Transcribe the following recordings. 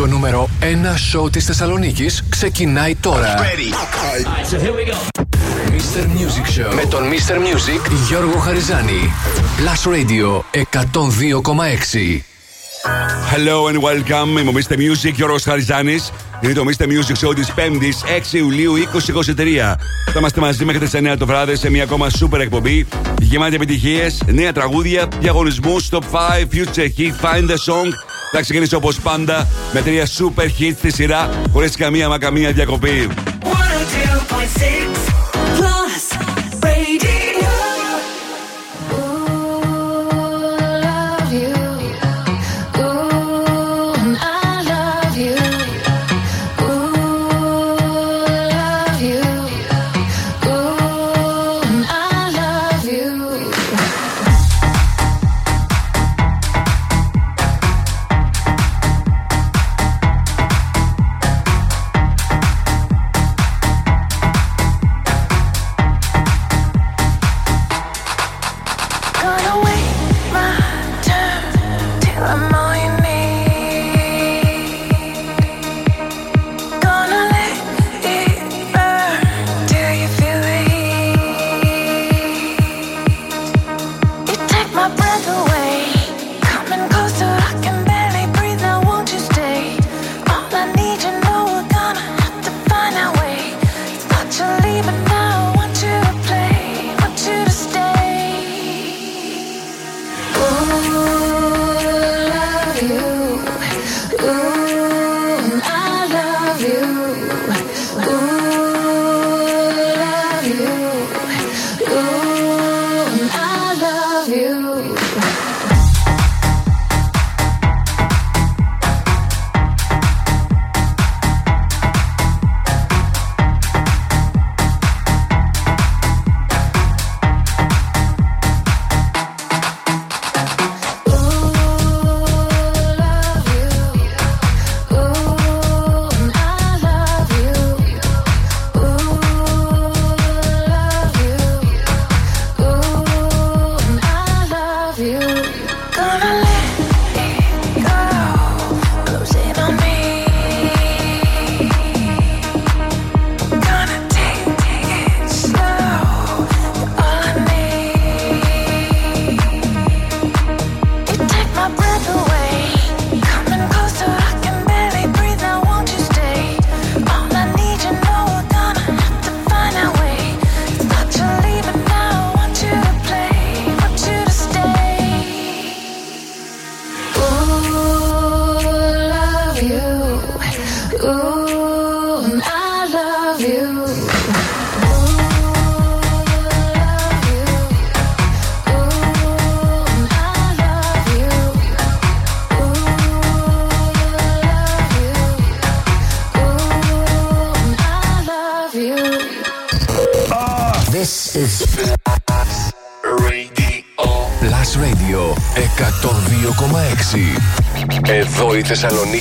Το νούμερο 1 σοου της Θεσσαλονίκης ξεκινάει τώρα. Mr. Music Show με τον Mr. Music Γιώργο Χαριζάνη. Plus Radio 102,6. Hello and welcome. Είμαι ο Mr. Music, Γιώργος Χαριζάνης. Είναι το Mr. Music Show της 5ης 6 Ιουλίου 2023. Θα είμαστε μαζί μέχρι τις 9 το βράδυ σε μια ακόμα super εκπομπή γεμάτη επιτυχίες, νέα τραγούδια, διαγωνισμούς, top 5, future hit, find the song θα ξεκινήσω όπως πάντα με τρία super hits στη σειρά χωρίς καμία μα καμία διακοπή.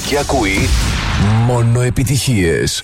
και ακούει μόνο επιτυχίες.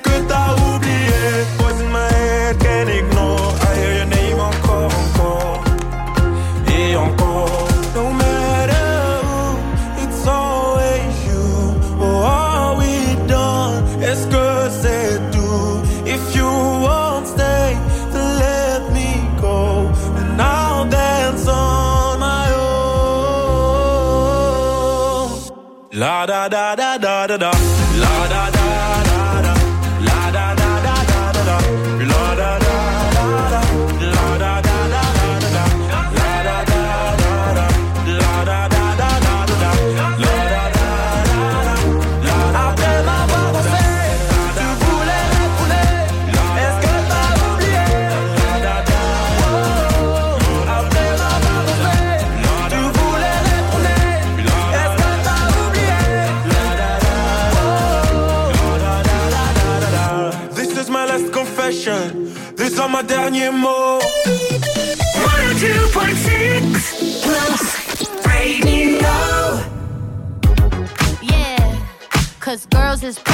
da da da da da da.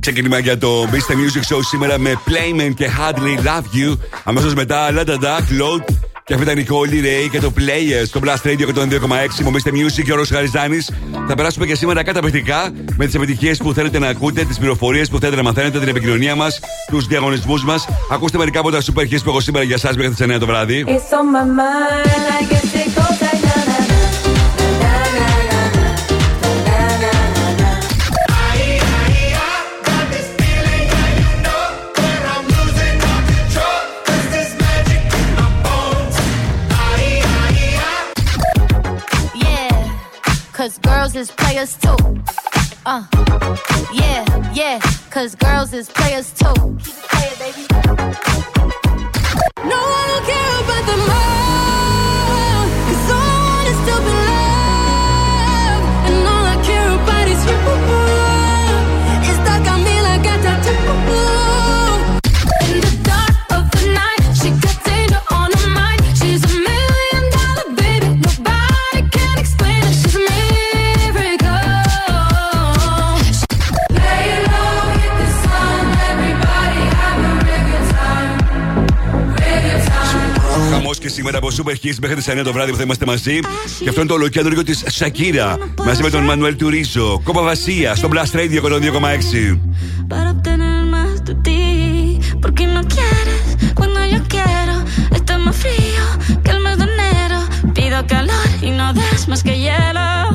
Ξεκίνημα για το Mr. Music Show σήμερα με Playman και Hadley Love You. Αμέσως μετά La Da Da, Claude. Και αυτή ήταν η Colly Ray και το Players στο Blast Radio 102,6. Μου Mr. Music και ο Ρος Χαριζάνης. Θα περάσουμε και σήμερα καταπληκτικά με τις επιτυχίες που θέλετε να ακούτε, τις πληροφορίες που θέλετε να μαθαίνετε, την επικοινωνία μας, τους διαγωνισμούς μας. Ακούστε μερικά από τα super hits που έχω σήμερα για εσά μέχρι τις 9 το βράδυ. It's on my mind, I guess it goes like girls is players too. Uh, yeah, yeah, cause girls is players too. Keep it playing, baby. No, I don't care about the more. σήμερα από Super Hits μέχρι τις 9 το βράδυ που θα είμαστε μαζί. Και αυτό είναι το ολοκέντρο της Σακύρα μαζί με τον Μανουέλ Τουρίζο. Κόπα Βασία στο Blast Radio 102,6. Pido más que hielo.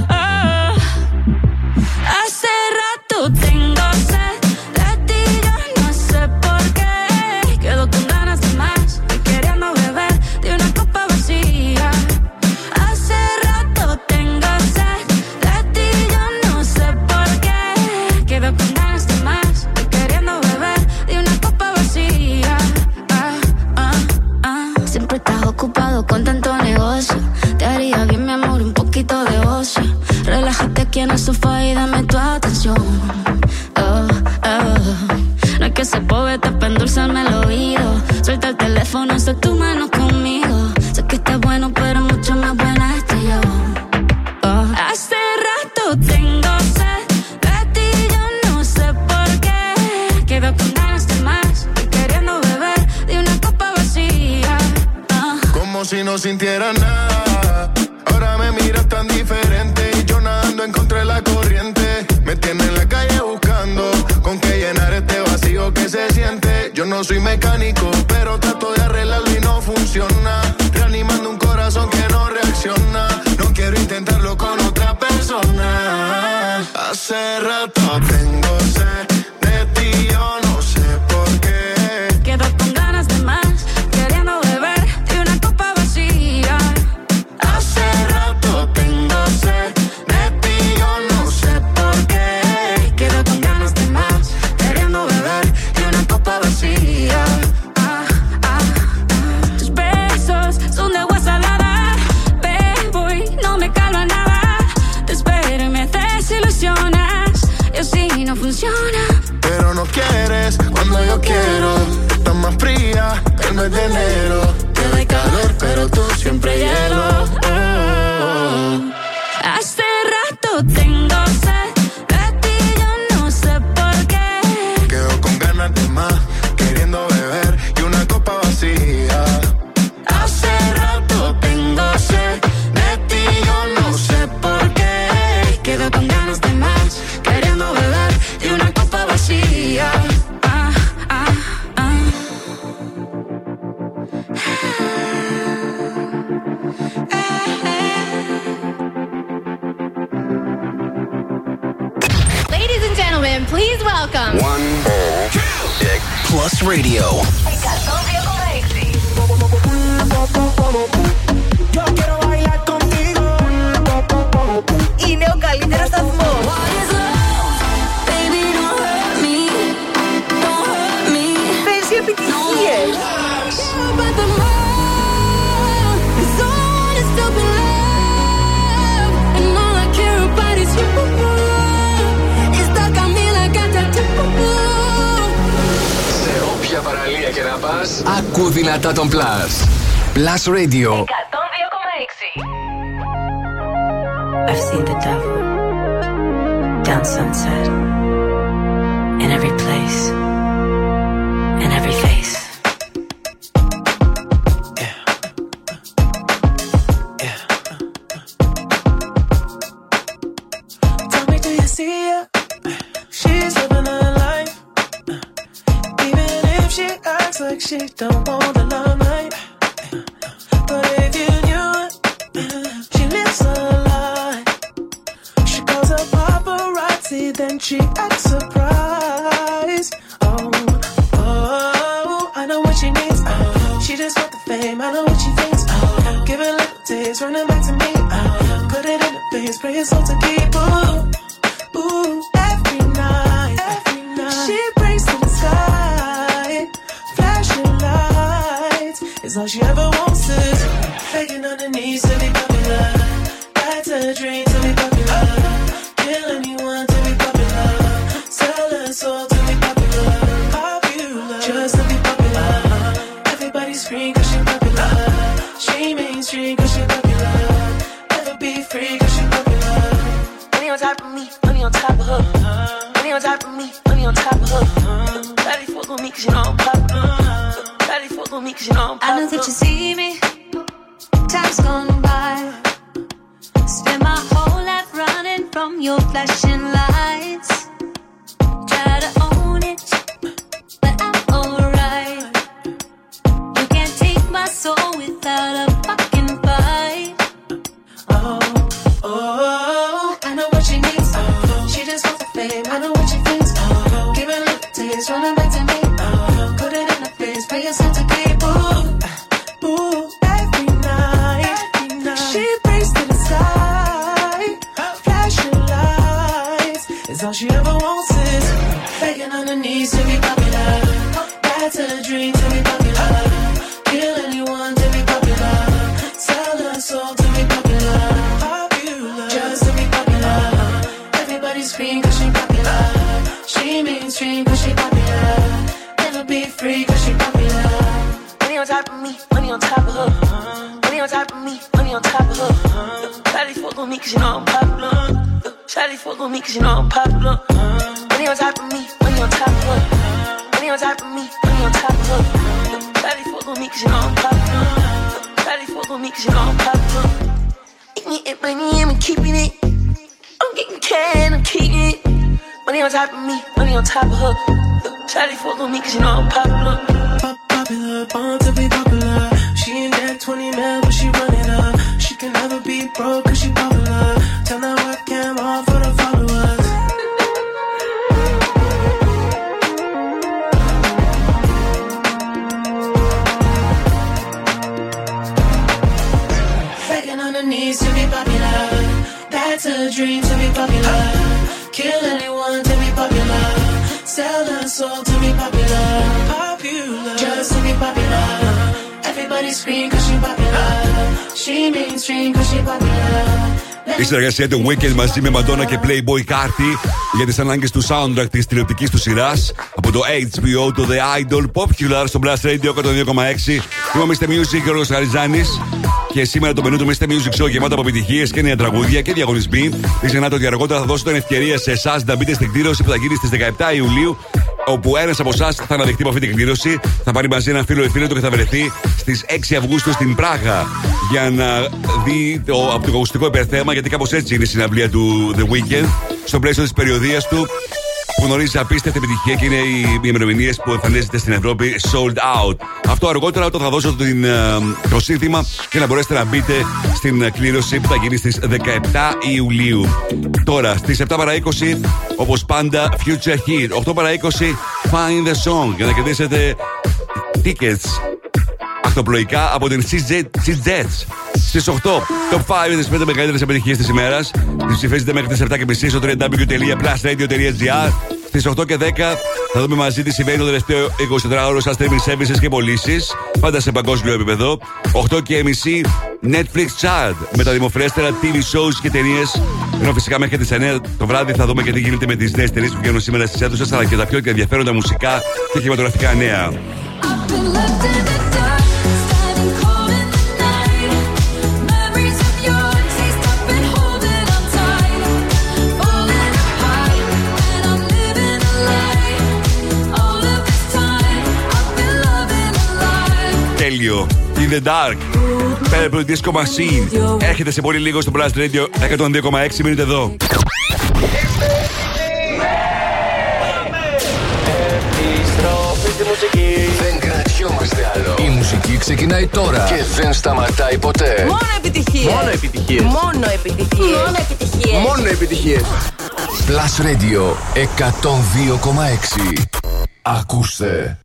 να άκου δυνατά τον Plus. Plus Radio. 102,6 I've seen the devil down sunset in every place. Συνεργασία του Weekend μαζί με Madonna και Playboy Carti για τις ανάγκες του soundtrack της τηλεοπτικής του σειράς από το HBO το The Idol Popular στο Blast Radio 102,6. Είμαι ο Mr. Music Γιώργος Χαριζάνης και σήμερα το μενού του Mr. Music Show γεμάτο από επιτυχίες και νέα τραγούδια και διαγωνισμοί. Μην ξεχνάτε ότι αργότερα θα δώσω την ευκαιρία σε εσάς να μπείτε στην κλήρωση που θα γίνει στις 17 Ιουλίου όπου ένας από εσάς θα αναδεχτεί από αυτή την κλήρωση. Θα πάρει μαζί ένα φίλο ή φίλο του και θα βρεθεί στις 6 Αυγούστου στην Πράγα για να δει το απτοκακουστικό υπερθέμα, γιατί κάπως έτσι είναι η συναυλία του The Weekend, στο πλαίσιο της περιοδίας του που γνωρίζει απίστευτη επιτυχία και είναι οι ημερομηνίες που εμφανίζεται στην Ευρώπη sold out. Αυτό αργότερα όταν θα δώσω την, ε, το σύνθημα για να μπορέσετε να μπείτε στην κλήρωση που θα γίνει στις 17 Ιουλίου. Τώρα στις 7 παρα 20, όπως πάντα, Future Hit. 8 παρα 20, Find the Song για να κερδίσετε tickets ακτοπλοϊκά από την CZ Στις 8, top 5 τις 5 μεγαλύτερες επιτυχίες της ημέρας. Τις ψηφίζετε μέχρι τις 7.30 στο www.plusradio.gr. Στις 8 και 10 θα δούμε μαζί τι συμβαίνει το τελευταίο 24ωρο στα streaming services και πωλήσεις. Πάντα σε παγκόσμιο επίπεδο. 8 και μισή Netflix Chart με τα δημοφιλέστερα TV shows και ταινίες. Ενώ φυσικά μέχρι τις 9 το βράδυ θα δούμε και τι γίνεται με τις νέες ταινίες που βγαίνουν σήμερα στις αίθουσες αλλά και τα πιο ενδιαφέροντα μουσικά και κινηματογραφικά νέα. Τέλειο. In the Dark. Purple Disco Machine. Έρχεται σε πολύ λίγο στο Blast Radio 102,6. Μείνετε εδώ. Δεν κρατιόμαστε άλλο. Η μουσική ξεκινάει τώρα και δεν σταματάει ποτέ. Μόνο επιτυχίες. Μόνο επιτυχίες. Μόνο επιτυχίες. Μόνο επιτυχίες. Μόνο επιτυχίες. Plus Radio 102,6. Ακούστε.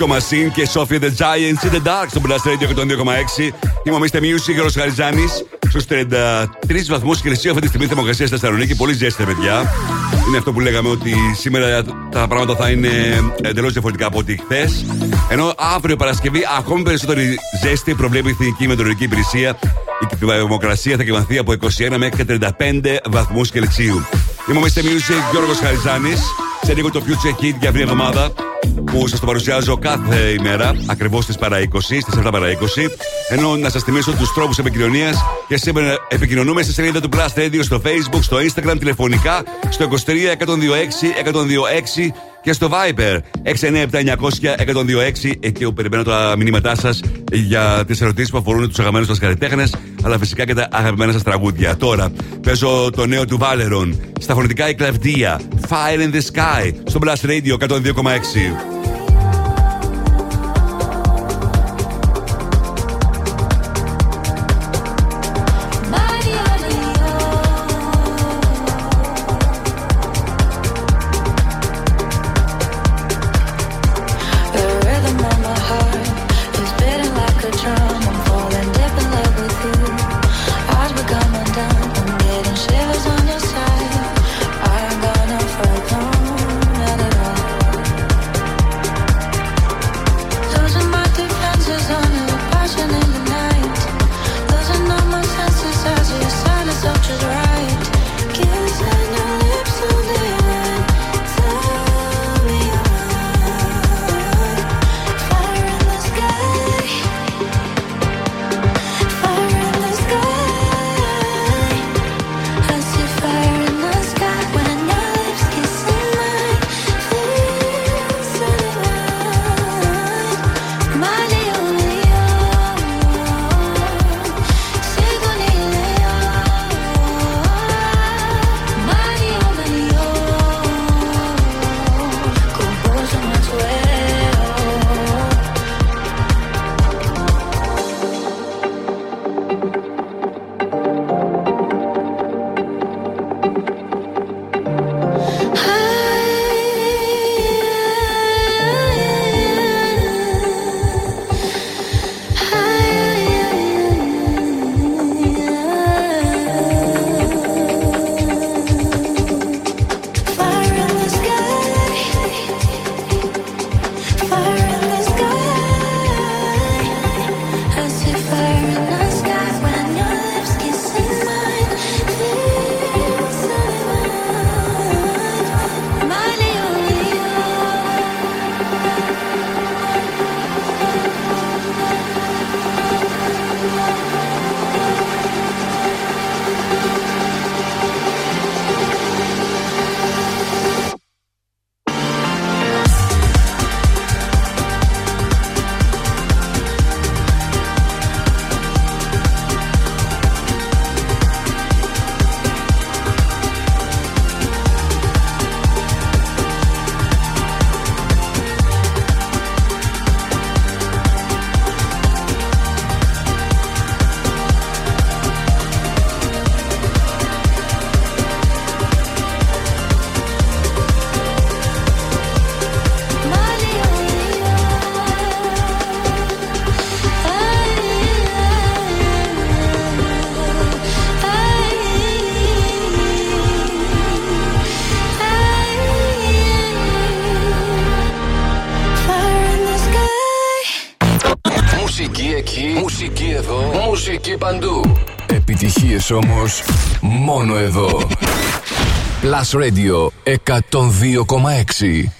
Disco Machine και Sophia the Giants in the Dark στο Blast Radio 102,6. Είμαι ο Mr. Music, Γιώργος Χαριζάνης Στους 33 βαθμούς Κελσίου αυτή τη στιγμή θερμοκρασία στη Θεσσαλονίκη. Πολύ ζέστη, παιδιά. Είναι αυτό που λέγαμε ότι σήμερα τα πράγματα θα είναι εντελώς διαφορετικά από ό,τι χθες. Ενώ αύριο Παρασκευή ακόμη περισσότερη ζέστη προβλέπει η Εθνική Μετεωρολογική Υπηρεσία. Η θερμοκρασία θα κυβανθεί από 21 μέχρι και 35 βαθμούς Κελσίου. Είμαι ο Mr. Music, Γιώργος Χαριζάνης Σε λίγο το Future Hit για αυτήν την εβδομάδα που σας το παρουσιάζω κάθε ημέρα, ακριβώς στις παρά 20, στις 7 παρά 20. Ενώ να σας θυμίσω τους τρόπους επικοινωνίας και σήμερα επικοινωνούμε στη σελίδα του Blast Radio στο Facebook, στο Instagram, τηλεφωνικά, στο 23 126 126 και στο Viber 697-900-1026. Εκεί όπου περιμένω τα μηνύματά σας για τις ερωτήσεις που αφορούν τους αγαπημένους σας καλλιτέχνες, αλλά φυσικά και τα αγαπημένα σας τραγούδια. Τώρα παίζω το νέο του Valeron στα φωνητικά η κλαβδία Fire in the Sky στο Blast Radio 102,6. Radio 102,6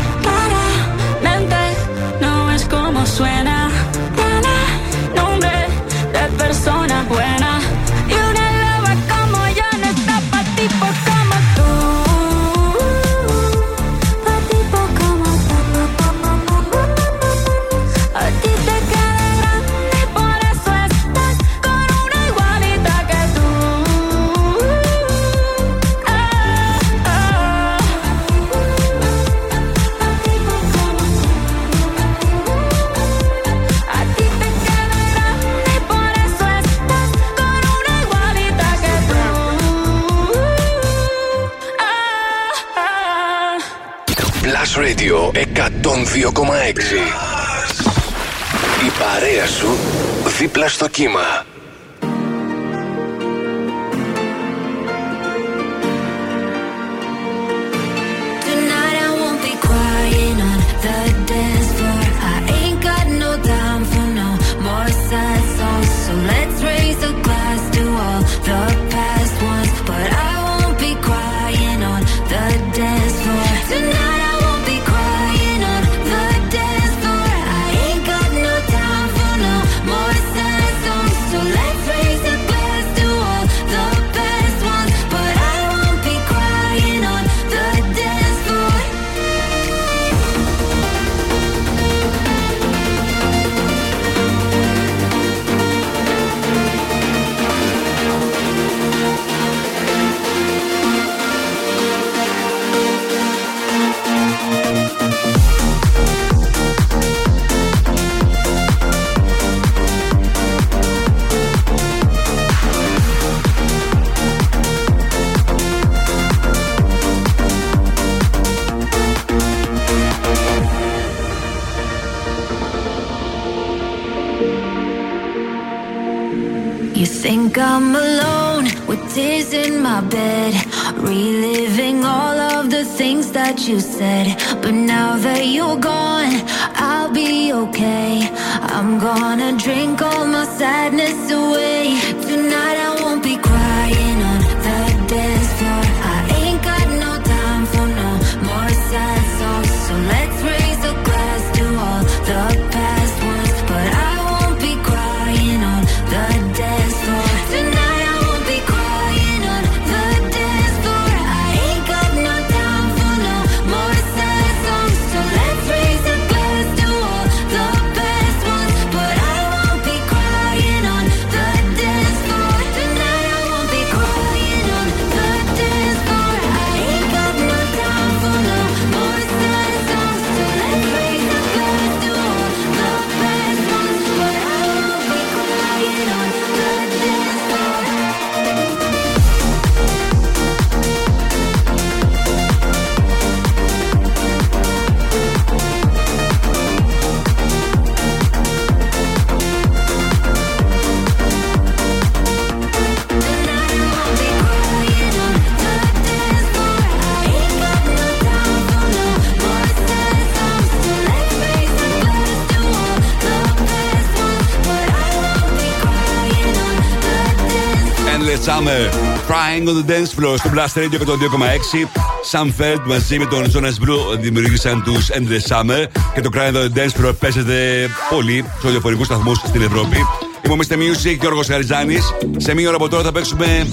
Suena. Tiene nombre de persona buena. Η παρέα σου δίπλα στο κύμα. Tears in my bed, reliving all of the things that you said. But now that you're gone, I'll be okay. I'm gonna drink all my sadness away. Tonight I won't be crying Summer. Crying on the dance floor στο Blast Radio 102,6. Sam Feld μαζί με τον Jonas Blue δημιούργησαν τους Endless Summer και το Crying on the dance floor παίζεται πολύ σε διαφορετικού σταθμούς στην Ευρώπη. Είμαι ο Mr. Music και ο Γιώργος Χαριζάνης. Σε μία ώρα από τώρα θα παίξουμε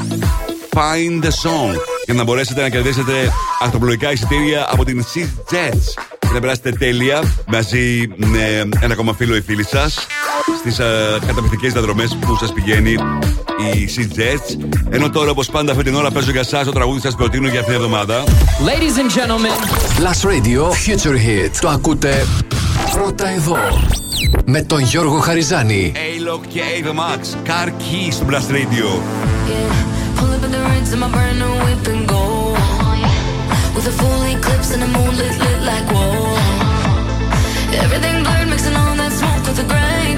Find the Song για να μπορέσετε να κερδίσετε αυτοπλοϊκά εισιτήρια από την Sea Jets και να περάσετε τέλεια μαζί με ένα ακόμα φίλο ή φίλη σας στι uh, καταπληκτικέ διαδρομέ που σα πηγαίνει η Sea Jets. Ενώ τώρα, όπω πάντα, αυτή την ώρα παίζω για εσά το τραγούδι σα προτείνω για αυτήν την εβδομάδα. Ladies and gentlemen. Last Radio Future Hit. Το ακούτε πρώτα εδώ. Με τον Γιώργο Χαριζάνη. A-Lock και Ava Max. Car Key στο Blast Radio. Pull up in the rinse in my brand new whip and go. With a full eclipse and the moon lit, lit like whoa. Everything blurred, mixing all that smoke with the gray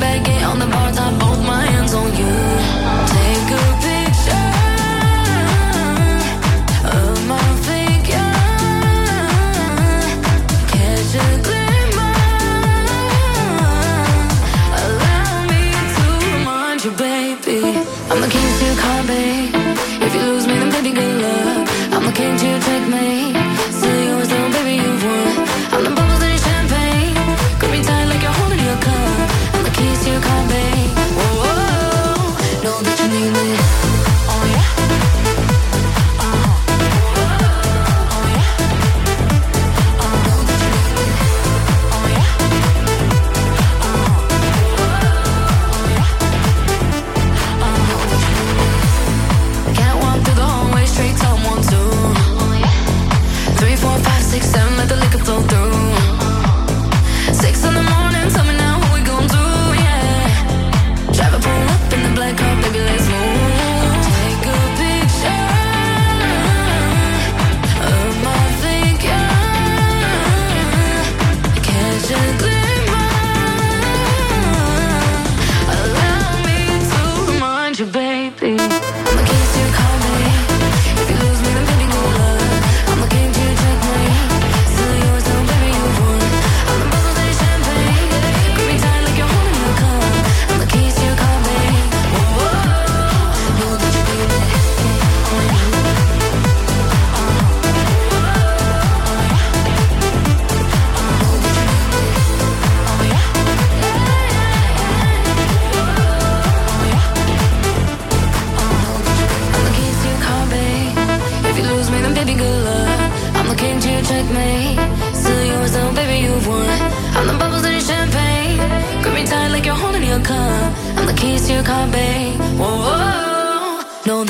on the bar top, both my hands on you. Take a picture of my figure. Catch a glimmer. Allow me to remind you, baby. I'm the king to your. If you lose me, then baby, good luck. I'm king to.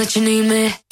That you need me.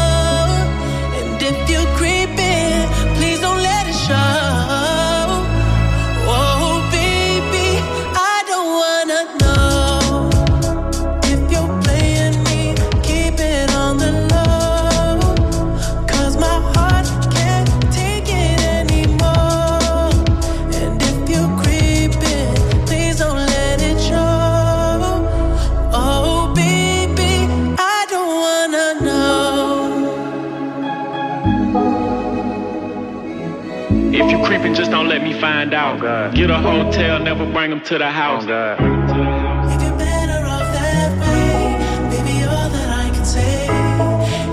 Let me find out. Get a hotel, never bring them to the house. Better off that way. Baby, all that I can say.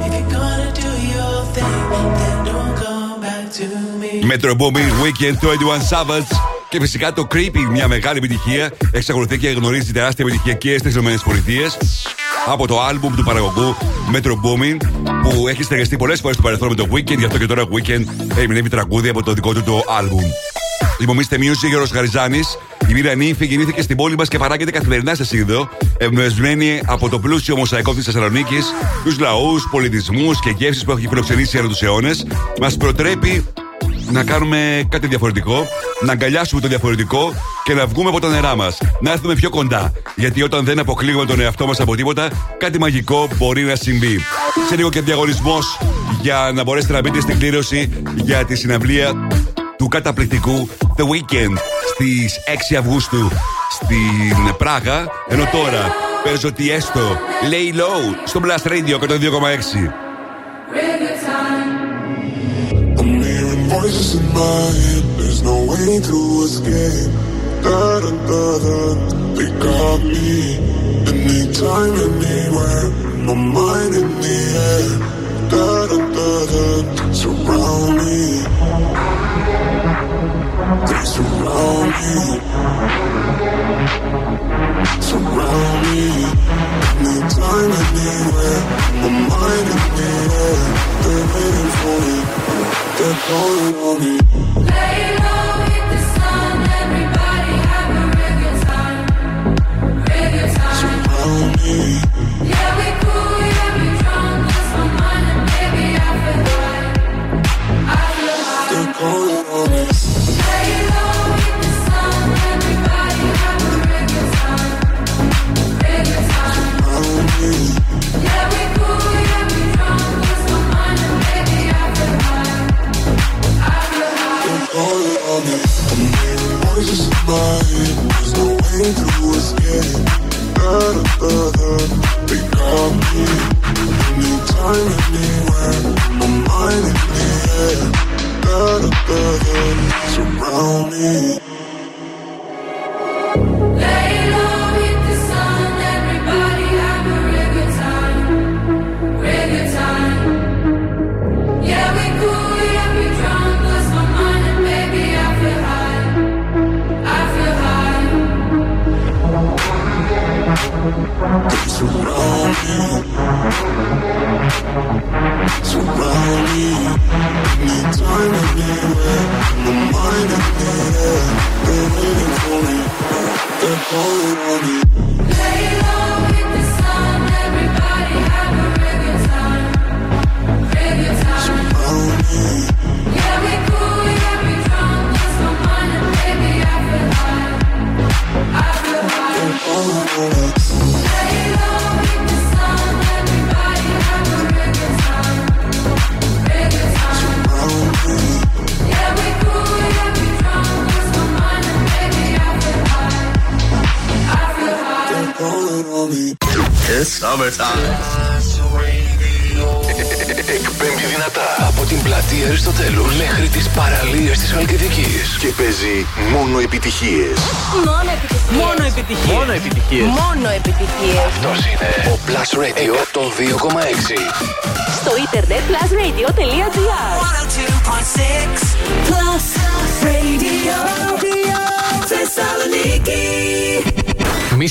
If you're gonna do your thing, then don't come back to me. Metro Booming Weekend 21 Savage. Και φυσικά το Creepy, μια μεγάλη επιτυχία. Εξακολουθεί και γνωρίζει τεράστια επιτυχία και στις ΗΠΑ. Από το άλμπουμ του παραγωγού Metro Booming που έχει συνεργαστεί πολλές φορές στο παρελθόν με το Weekend. Γι' αυτό και τώρα Weekend ερμηνεύει τραγούδι από το δικό του το άλμπουμ. Λοιπόν, είστε Music, Γιώργο Χαριζάνη. Η Μοίρα Νύφη γεννήθηκε στην πόλη μας και παράγεται καθημερινά σε Σύνδο, εμπνευσμένη από το πλούσιο μοσαϊκό της Θεσσαλονίκης, τους λαούς, πολιτισμούς και γεύσεις που έχει φιλοξενήσει ανά τους αιώνες. Μας προτρέπει να κάνουμε κάτι διαφορετικό, να αγκαλιάσουμε το διαφορετικό και να βγούμε από τα νερά μας. Να έρθουμε πιο κοντά. Γιατί όταν δεν αποκλείουμε τον εαυτό μας από τίποτα, κάτι μαγικό μπορεί να συμβεί. Σε λίγο και διαγωνισμός για να μπορέσετε να μπείτε στην κλήρωση για τη συναυλία του καταπληκτικού The Weekend στις 6 Αυγούστου στην Πράγα. Ενώ τώρα παίζω τι έστω Lay Low στο Blast Radio 102,6. I'm hearing voices in my head. There's no way to escape. Da da da da. They got me. Anytime, anywhere. My mind in the air. Da da da da. Surround me. They surround me. Surround me. Anytime, anywhere. My mind in the air. They're waiting for me. They're calling on me. Surround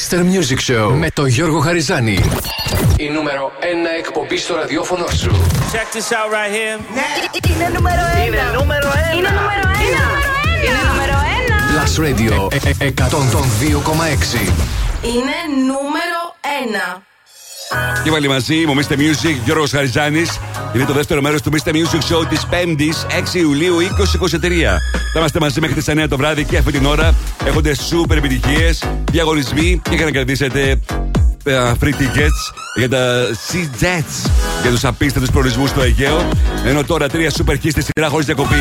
Mr. Music Show με τον Γιώργο Χαριζάνη. Η νούμερο 1 εκπομπή στο ραδιόφωνο σου. Check this out right here. Είναι νούμερο ένα. Είναι νούμερο ένα. Είναι νούμερο ένα. Είναι νούμερο ένα. Plus Radio ε- ε- 102,6. Είναι νούμερο ένα. Και πάλι μαζί μου, Mr. Music, Γιώργος Χαριζάνης. Είναι το δεύτερο μέρος του Mr. Music Show της 5ης 6 Ιουλίου 2023. Θα είμαστε μαζί μέχρι τις 9 το βράδυ και αυτή την ώρα έχονται super επιτυχίες, διαγωνισμοί και για να κερδίσετε ε, free tickets για τα Sea Jets για τους απίστευτους προορισμούς στο Αιγαίο. Ενώ τώρα τρία super hits στη σειρά χωρίς διακοπή.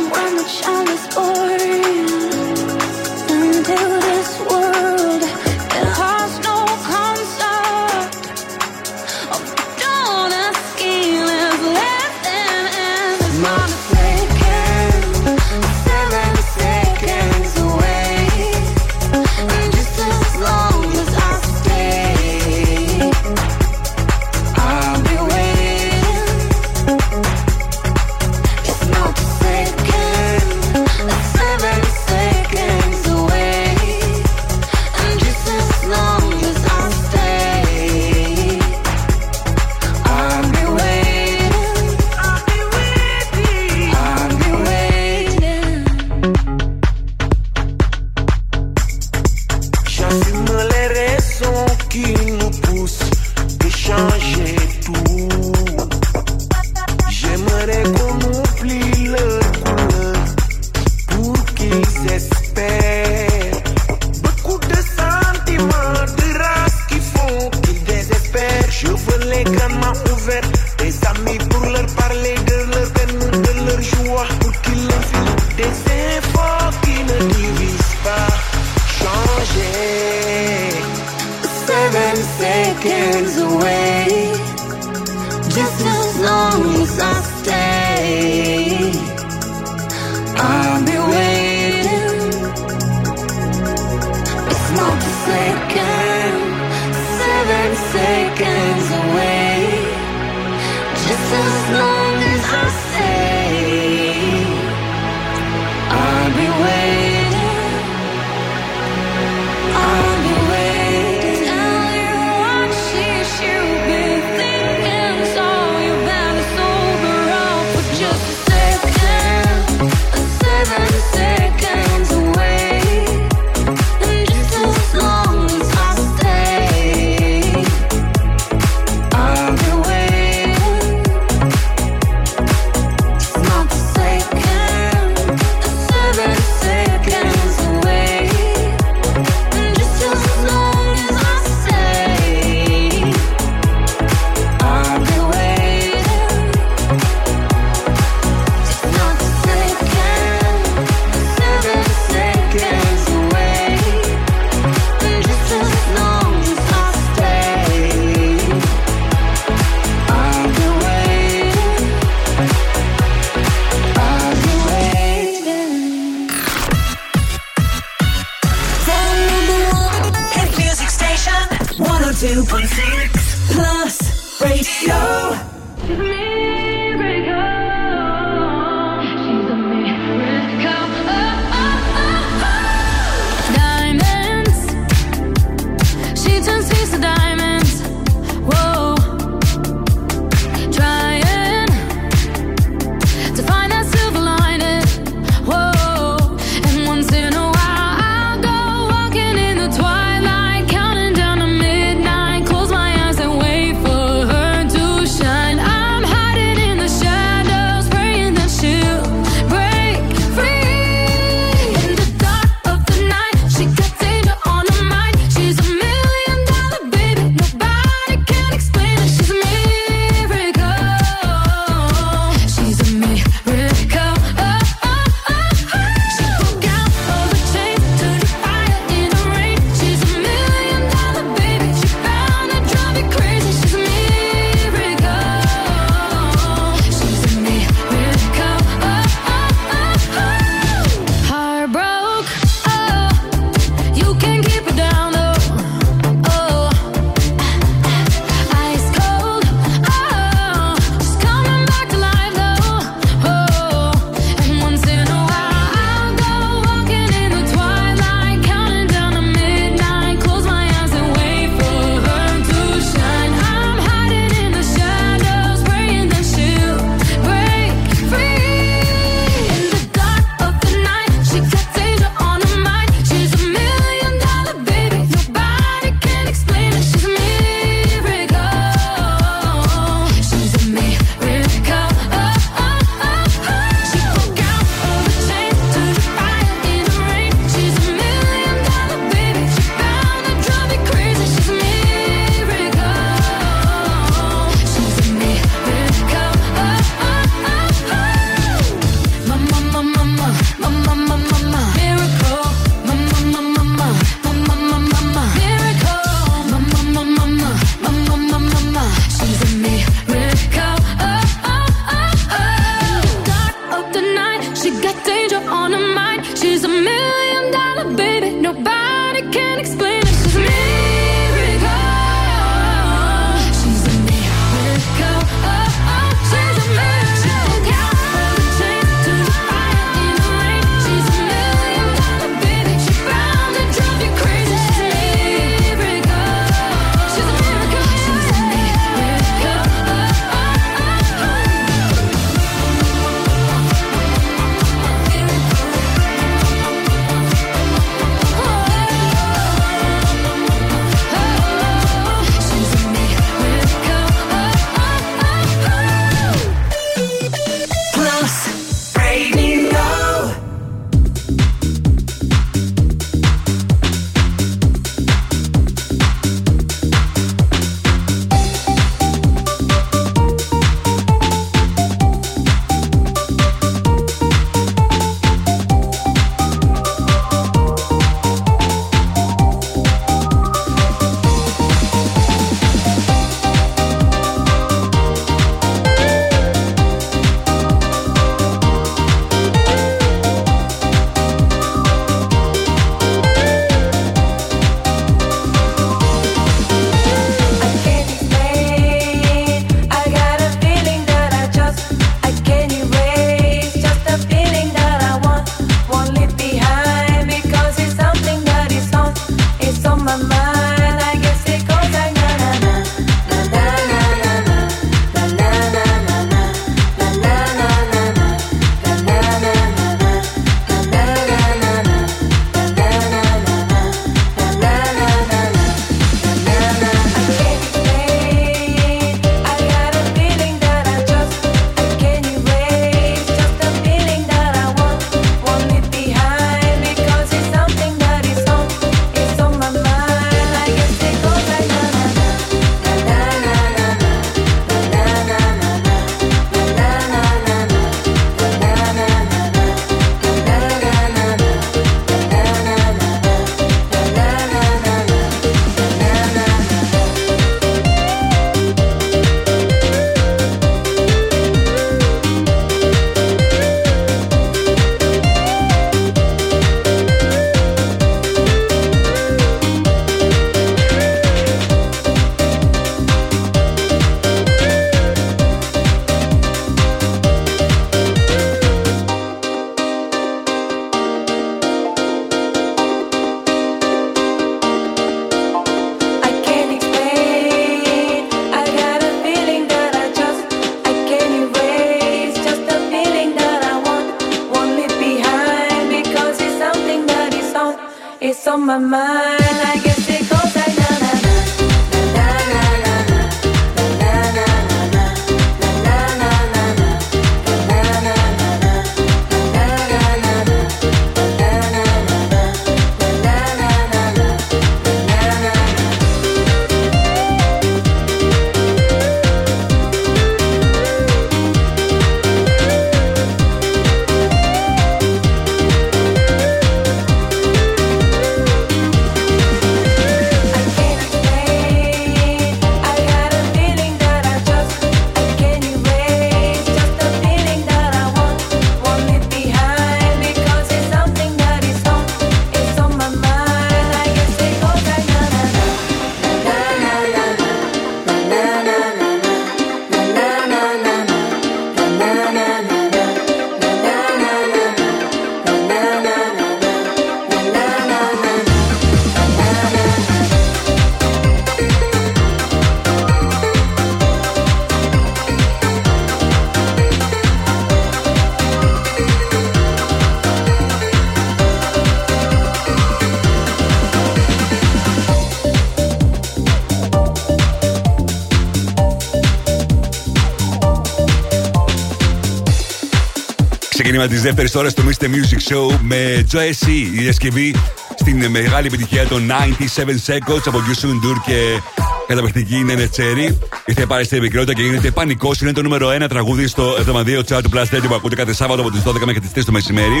Ξεκίνημα της δεύτερης ώρας του Mr. Music Show με Joe C. Η διασκευή στην μεγάλη επιτυχία των 97 Seconds από Yusun Dur και καταπληκτική Νένε Τσέρι. Ήρθε πάρει στην επικαιρότητα και γίνεται πανικός. Είναι το νούμερο 1 τραγούδι στο εβδομαδιαίο chat του Plus Radio που ακούτε κάθε Σάββατο από τις 12 μέχρι τις 3 το μεσημέρι.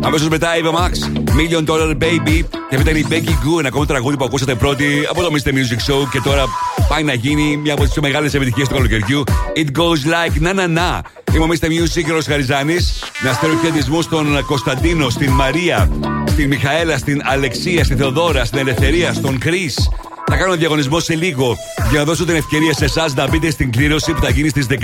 Αμέσως μετά η Eva Max, Million Dollar Baby. Και μετά είναι η Becky Goo, ένα ακόμα τραγούδι που ακούσατε πρώτη από το Mr. Music Show. Και τώρα πάει να γίνει μια από τις πιο μεγάλες επιτυχίες του καλοκαιριού. It goes like na na na. Είμαι ο Mr. Music και ο Χαριζάνης. Να στέλνω χαιρετισμού στον Κωνσταντίνο, στην Μαρία, στην Μιχαέλα, στην Αλεξία, στην Θεοδώρα, στην Ελευθερία, στον Κρι. Θα κάνω διαγωνισμό σε λίγο για να δώσω την ευκαιρία σε εσάς να μπείτε στην κλήρωση που θα γίνει στις 17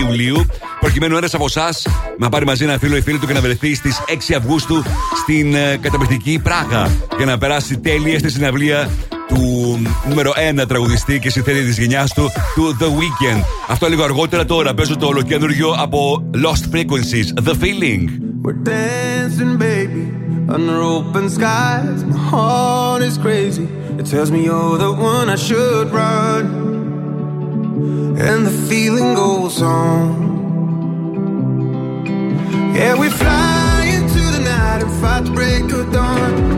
Ιουλίου. Προκειμένου ένας από εσάς να πάρει μαζί ένα φίλο ή φίλη του και να βρεθεί στις 6 Αυγούστου στην ε, καταπληκτική Πράγα για να περάσει τέλεια στη συναυλία του νούμερο 1 τραγουδιστή και συνθέτη τη γενιά του, του The Weeknd. Αυτό λίγο αργότερα τώρα παίζω το ολοκέντρο από Lost Frequencies, The Feeling. We're dancing, baby, under open skies. My heart is crazy. It tells me you're the one I should run. And the feeling goes on. Yeah, we fly into the night and fight the break of dawn.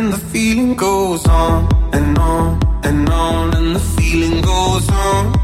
And the feeling goes on and on and on. And the feeling goes on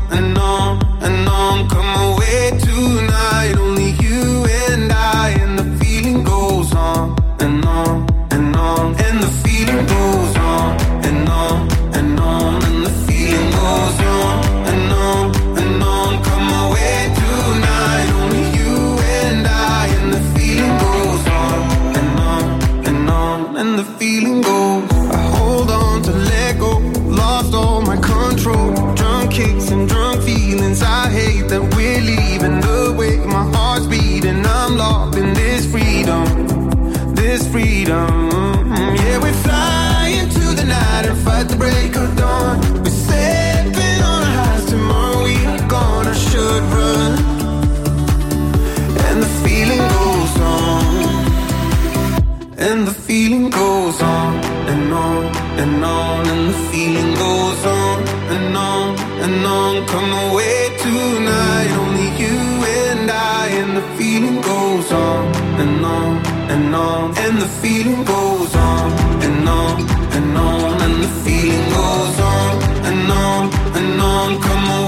and on. And the feeling goes on and on and on. And the feeling goes on and on and on. Come away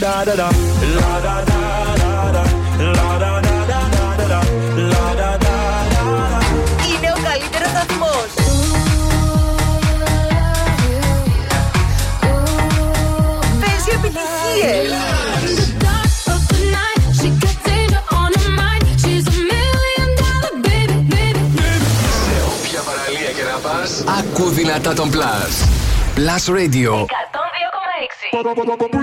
da da da, la da da da da, la da da da da da, la da da da da. Είναι ο καλύτερο σταθμό. Παίζει επιτυχίε. Ακού δυνατά τον Plus. Plus Radio Bye.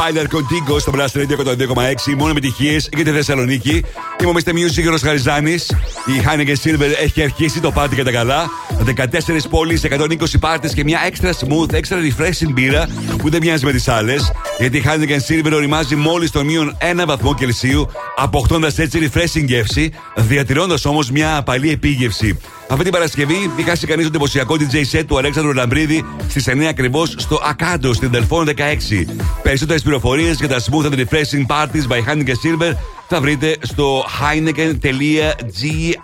Σπάιλερ Κοντίγκο στο Blast Radio 102,6. Μόνο επιτυχίες για τη Θεσσαλονίκη. Είμαστε μείου σύγχρονο Music Χαριζάνης. Η Heineken Silver έχει αρχίσει το πάρτι κατά καλά. 14 πόλεις, 120 πάρτες και μια extra smooth, extra refreshing μπύρα που δεν μοιάζει με τις άλλες. Γιατί η Heineken Silver οριμάζει μόλις τον μείον 1 βαθμό Κελσίου, αποκτώντας έτσι refreshing γεύση, διατηρώντας όμως μια απαλή επίγευση. Αυτή την Παρασκευή μη χάσει κανείς το εντυπωσιακό DJ set του Αλέξανδρου Λαμπρίδη στις 9 ακριβώς στο Ακάντο στην Δελφών 16. Περισσότερε πληροφορίε για τα smooth and refreshing parties by Heineken Silver θα βρείτε στο heineken.gr.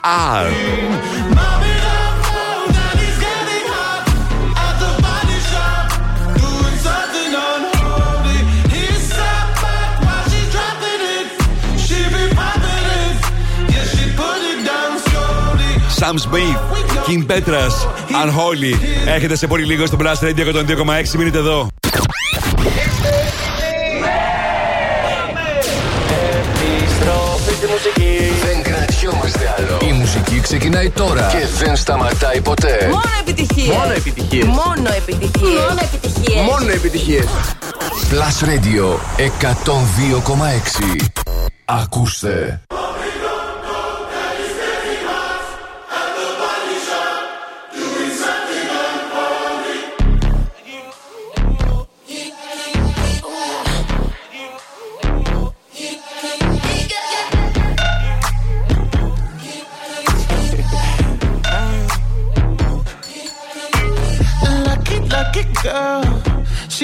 Sam Smith, Kim Petras, Unholy. Έρχεται σε πολύ λίγο στο Blast Radio 102,6. Μείνετε εδώ. Κρατιόμαστε άλλο. Η μουσική ξεκινάει τώρα και δεν σταματάει ποτέ. Μόνο επιτυχίες. Μόνο επιτυχίες. Μόνο επιτυχίες. Μόνο επιτυχίες. Μόνο επιτυχίες. Plus Radio 102,6. Ακούστε.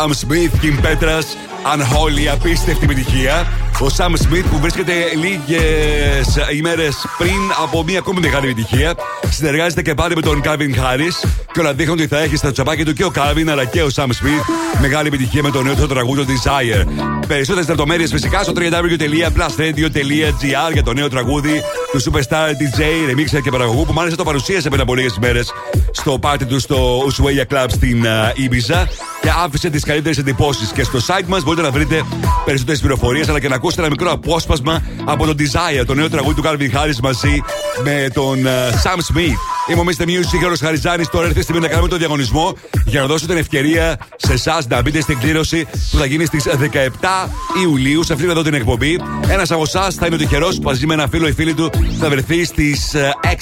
Sam Smith, Kim Petras, Unholy, απίστευτη επιτυχία. Ο Sam Smith που βρίσκεται λίγες ημέρες πριν από μια ακόμη μεγάλη επιτυχία. Συνεργάζεται και πάλι με τον Calvin Harris και όλα δείχνουν ότι θα έχει στα τσαπάκια του και ο Calvin αλλά και ο Sam Smith μεγάλη επιτυχία με το νέο του τραγούδι το Desire. Περισσότερες λεπτομέρειες φυσικά στο www.plusradio.gr για το νέο τραγούδι του Superstar DJ, remixer και παραγωγού που μάλιστα το παρουσίασε πριν από λίγες ημέρε στο πάρτι του στο Ushuaia Club στην uh, Ibiza και άφησε τις καλύτερες εντυπώσεις. Και στο site μας μπορείτε να βρείτε περισσότερες πληροφορίες αλλά και να ακούσετε ένα μικρό απόσπασμα από το Desire, το νέο τραγούδι του Calvin Harris μαζί με τον uh, Sam Smith. Είμαι ο Mr. Music, ο Χαριζάνης. Τώρα έρθει η στιγμή να κάνουμε τον διαγωνισμό για να δώσω την ευκαιρία σε εσάς να μπείτε στην κλήρωση που θα γίνει στις 17 Ιουλίου σε αυτήν εδώ την εκπομπή. Ένας από εσάς θα είναι ο τυχερός που μαζί με ένα φίλο ή φίλη του θα βρεθεί στις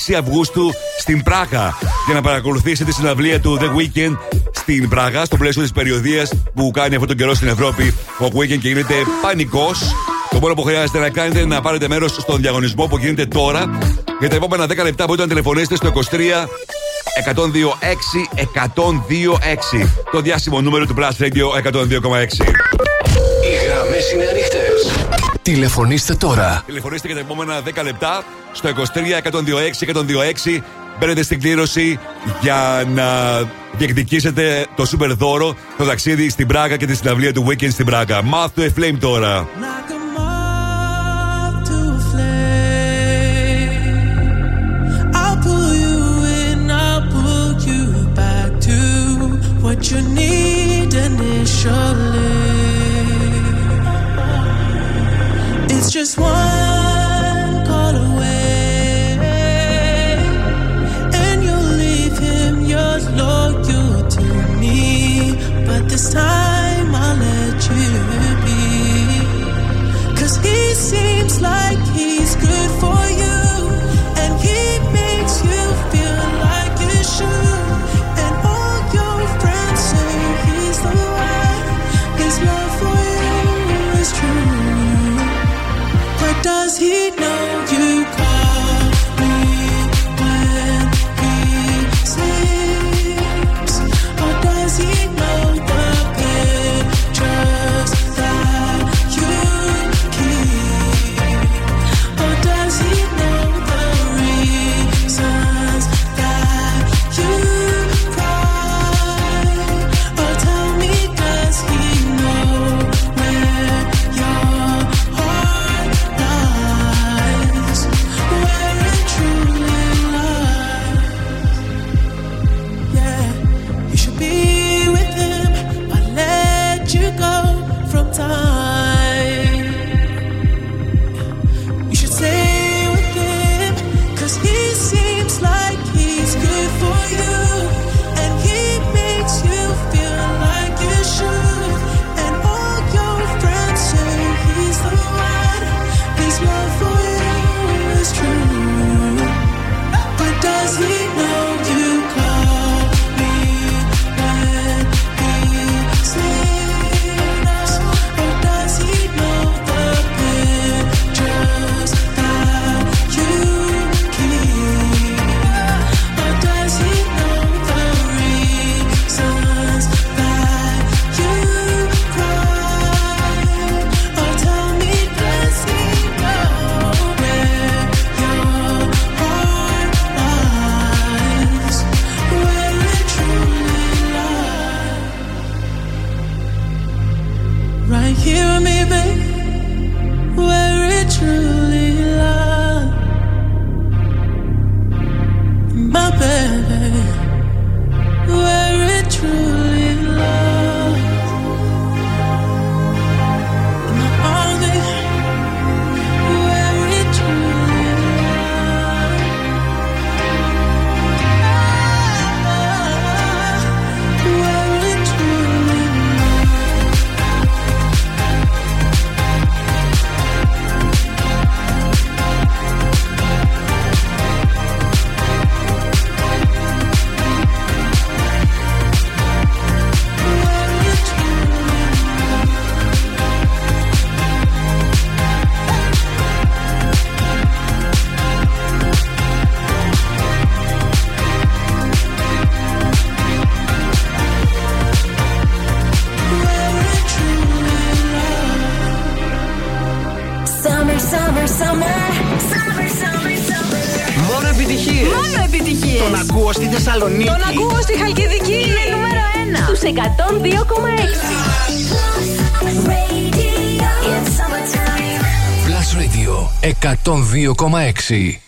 6 Αυγούστου στην Πράγα για να παρακολουθήσει τη συναυλία του The Weekend στην Πράγα, στο πλαίσιο της περιοδίας που κάνει αυτόν τον καιρό στην Ευρώπη ο Weekend και γίνεται πανικός. Το μόνο που χρειάζεται να κάνετε είναι να πάρετε μέρος στον διαγωνισμό που γίνεται τώρα. Για τα επόμενα 10 λεπτά μπορείτε να τηλεφωνήσετε στο 23 102 102 Το διάσημο νούμερο του Plus Radio 102,6. Οι γραμμές είναι ανοιχτές. Τηλεφωνήστε τώρα. Τηλεφωνήστε για τα επόμενα 10 λεπτά στο 23 126 126. Μπαίνετε στην κλήρωση για να διεκδικήσετε το σούπερ δώρο, το ταξίδι στην Πράγα και τη συναυλία του Weekend στην Πράγα. Μάθ το Flame τώρα. 2,6.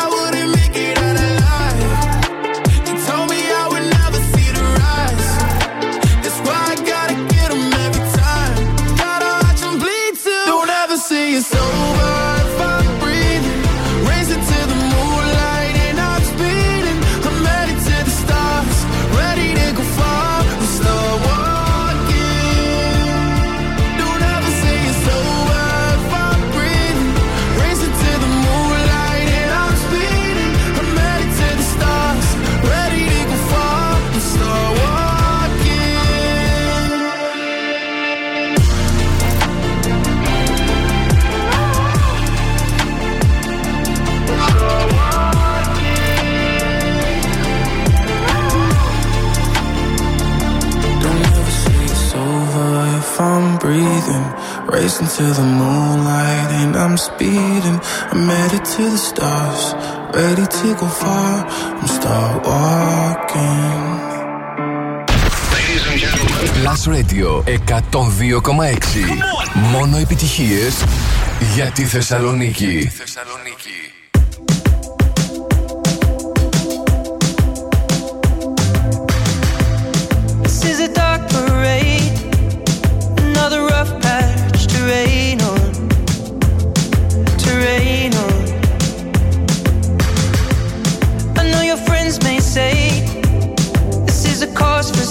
racing to the moonlight Radio 102,6. Μόνο επιτυχίες για τη Θεσσαλονίκη. Θεσσαλονίκη.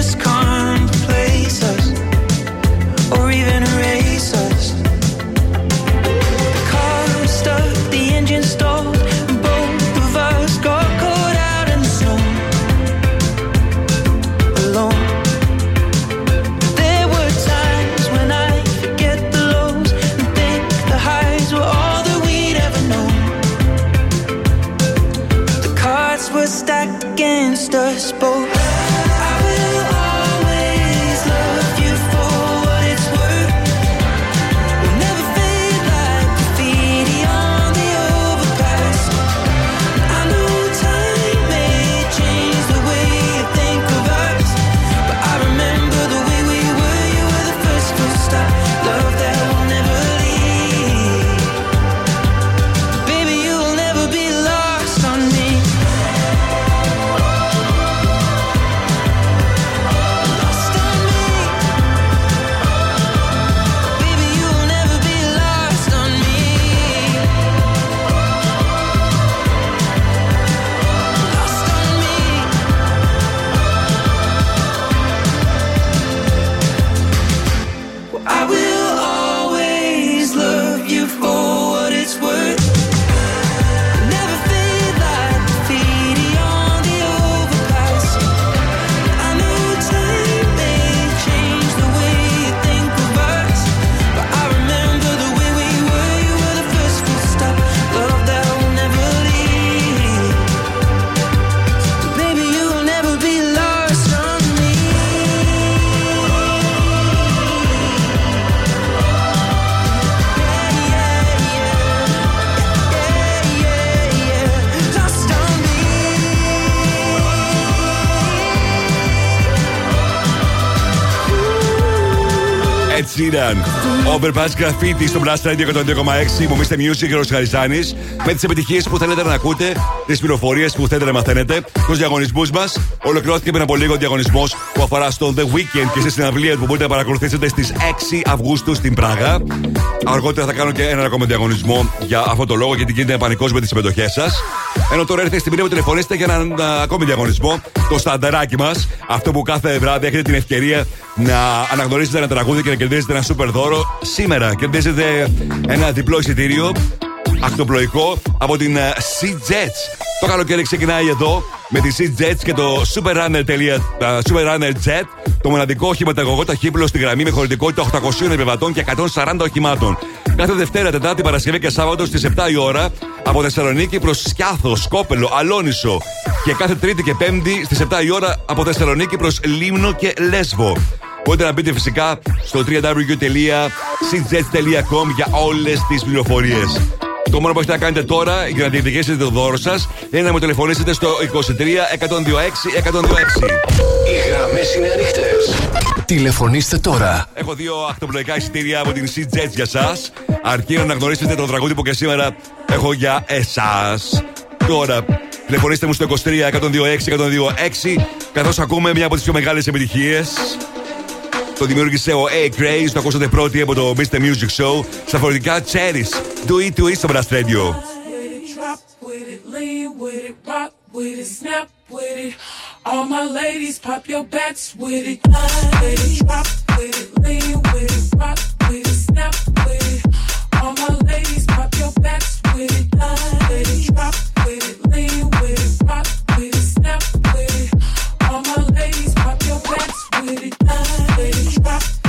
this car. Overpass Graffiti στο Blast Radio 102,6. Μου είστε Music ο Χαριζάνης. Με τις επιτυχίες που θέλετε να ακούτε, τις πληροφορίες που θέλετε να μαθαίνετε, τους διαγωνισμούς μας. Ολοκληρώθηκε πριν από λίγο ο διαγωνισμός που αφορά στο The Weekend και στη συναυλία που μπορείτε να παρακολουθήσετε στις 6 Αυγούστου στην Πράγα. Αργότερα θα κάνω και έναν ακόμα διαγωνισμό για αυτό το λόγο, γιατί γίνεται πανικός με τις συμμετοχές σας. Ενώ τώρα έρχεται η στιγμή να μου τηλεφωνήσετε για έναν α, ακόμη διαγωνισμό, το στανταράκι μας. Αυτό που κάθε βράδυ έχετε την ευκαιρία να αναγνωρίσετε ένα τραγούδι και να κερδίσετε ένα σούπερ δώρο. Σήμερα κερδίζετε ένα διπλό εισιτήριο ακτοπλοϊκό από την ε, Sea Jets. Το καλοκαίρι ξεκινάει εδώ με τη Sea Jets και το Super Runner, τελεία- ε, Super Runner Jet, το μοναδικό οχηματαγωγό ταχύπλο στη γραμμή με χωρητικότητα 800 επιβατών και 140 οχημάτων. Κάθε Δευτέρα, Τετάρτη, Παρασκευή και Σάββατο στις 7 η ώρα από Θεσσαλονίκη προς Σκιάθο, Σκόπελο, Αλόνισο. Και κάθε Τρίτη και Πέμπτη στις 7 η ώρα από Θεσσαλονίκη προς Λίμνο και Λέσβο. Μπορείτε να μπείτε φυσικά στο www.cjets.com για όλες τις πληροφορίες. Το μόνο που έχετε να κάνετε τώρα για να διεκδικήσετε το δώρο σας είναι να μου τηλεφωνήσετε στο 23 126 126. Οι γραμμές είναι ανοιχτές. Τηλεφωνήστε τώρα. Έχω δύο ακτοπλοϊκά εισιτήρια από την Sea Jets για εσά. Αρκεί να αναγνωρίσετε το τραγούδι που και σήμερα έχω για εσάς. Τώρα, τηλεφωνήστε μου στο 23 126 126 καθώς ακούμε μια από τις πιο μεγάλες επιτυχίες. Το δημιούργησε ο A. Craze, το ακούσατε πρώτοι από το Mr. Music Show. Στα φορητικά Cherries. Do it, do it στο Blast Radio. with it, drop with it, lean with it, rock with it, snap with it. All my ladies, pop your backs with it. With it, drop with it, lean with it, rock with it, snap with it. All my ladies, pop your backs with it. With it, drop with it, lean with it, rock lady, baby, drop.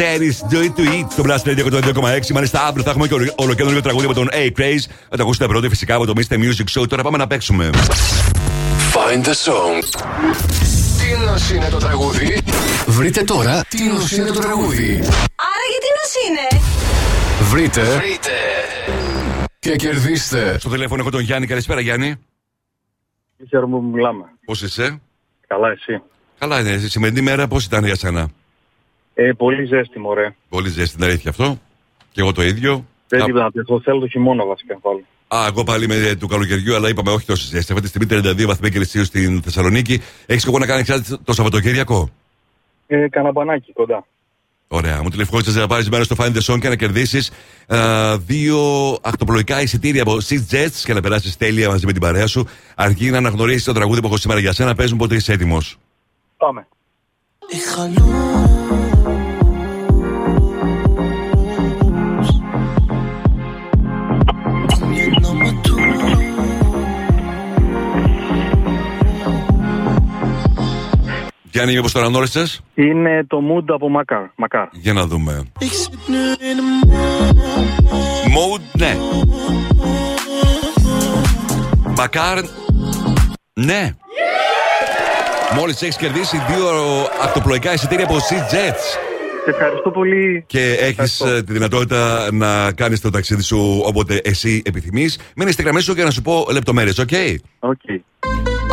Craze, Cherries, do it to eat στο Blast Radio 102,6. Μάλιστα, αύριο θα έχουμε και ολο- ολοκέντρο τραγούδι από τον Hey Craze. Θα το ακούσετε πρώτα φυσικά από το Mr. Music Show. Τώρα πάμε να παίξουμε. Find the song. Τι νος είναι το τραγούδι; Βρείτε τώρα τι νος είναι το τραγούδι. Άρα γιατί νος είναι; Βρείτε. Βρείτε. Και κερδίστε. Στο τηλέφωνο έχω τον Γιάννη. Καλησπέρα Γιάννη. Χαίρομαι που μιλάμε. Πώς είσαι; Καλά, εσύ; Καλά είναι. Η σημερινή μέρα πώς ήταν για σένα; Ε, πολύ ζέστη, μωρέ. Πολύ ζέστη την αλήθεια αυτό. Και εγώ το ίδιο. Δεν Α, τίποτα να πιεθώ. Θέλω το χειμώνα βασικά πάλι. Α, εγώ πάλι με του καλοκαιριού, αλλά είπαμε όχι τόσο ζέστη. Αυτή τη στιγμή 32 βαθμοί Κελσίου στην Θεσσαλονίκη. Έχεις σκοπό να κάνεις κάτι το Σαββατοκύριακο; Ε, καναμπανάκι κοντά. Ωραία. Μου τηλεφώνησες να πάρεις μέρος στο Find the Song και να κερδίσεις δύο ακτοπλοϊκά εισιτήρια από Six Jets και να περάσεις τέλεια μαζί με την παρέα σου. Αρκεί να αναγνωρίσεις το τραγούδι που έχω σήμερα για σένα. Παίζουν πότε είσαι έτοιμος. Πάμε. Γιάννη, μήπως το αναγνώρισε. Είναι το mood από Μακάρ. Μακάρ. Για να δούμε. Mode, ναι. Μακάρ, ναι. Μόλις έχεις κερδίσει δύο ακτοπλοϊκά εισιτήρια από Sea Jets. Σε ευχαριστώ πολύ. Και έχεις τη δυνατότητα να κάνεις το ταξίδι σου όποτε εσύ επιθυμείς. Μείνε στη γραμμή σου για να σου πω λεπτομέρειες, OK; Okay.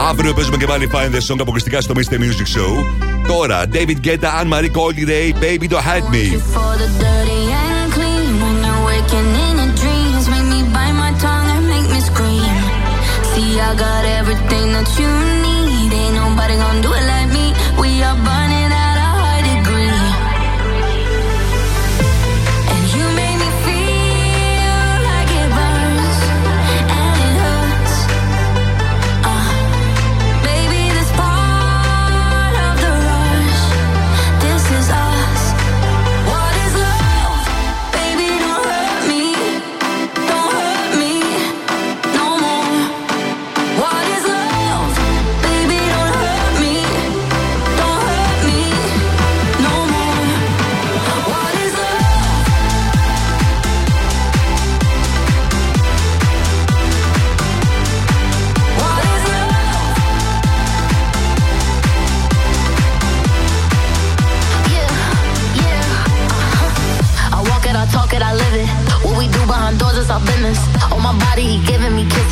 Αύριο παίζουμε και πάλι Find the Song αποκλειστικά στο Mr. Music Show. Τώρα, David Guetta, Anne Marie Collier, Baby Don't Hide Me. For the dirty and clean, when you're waking in your dreams, make me bite my tongue and make me scream. See, I got everything that you need. Ain't nobody gonna do it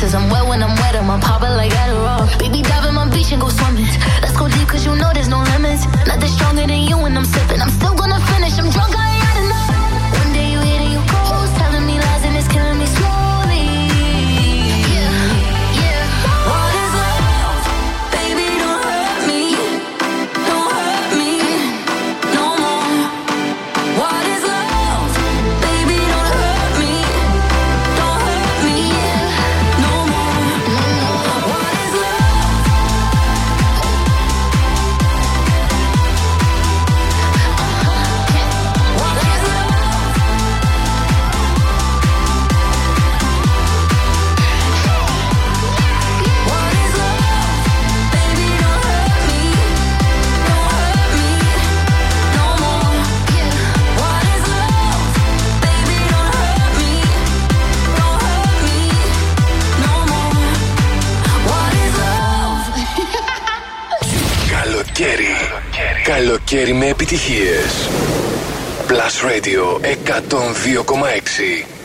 kisses. I'm wet when I'm wet, I'm popping like Adderall. Baby, dive in my beach and go swimming. Let's go deep, cause you know there's no limits. Nothing stronger than you when I'm sipping. I'm still gonna 102,6.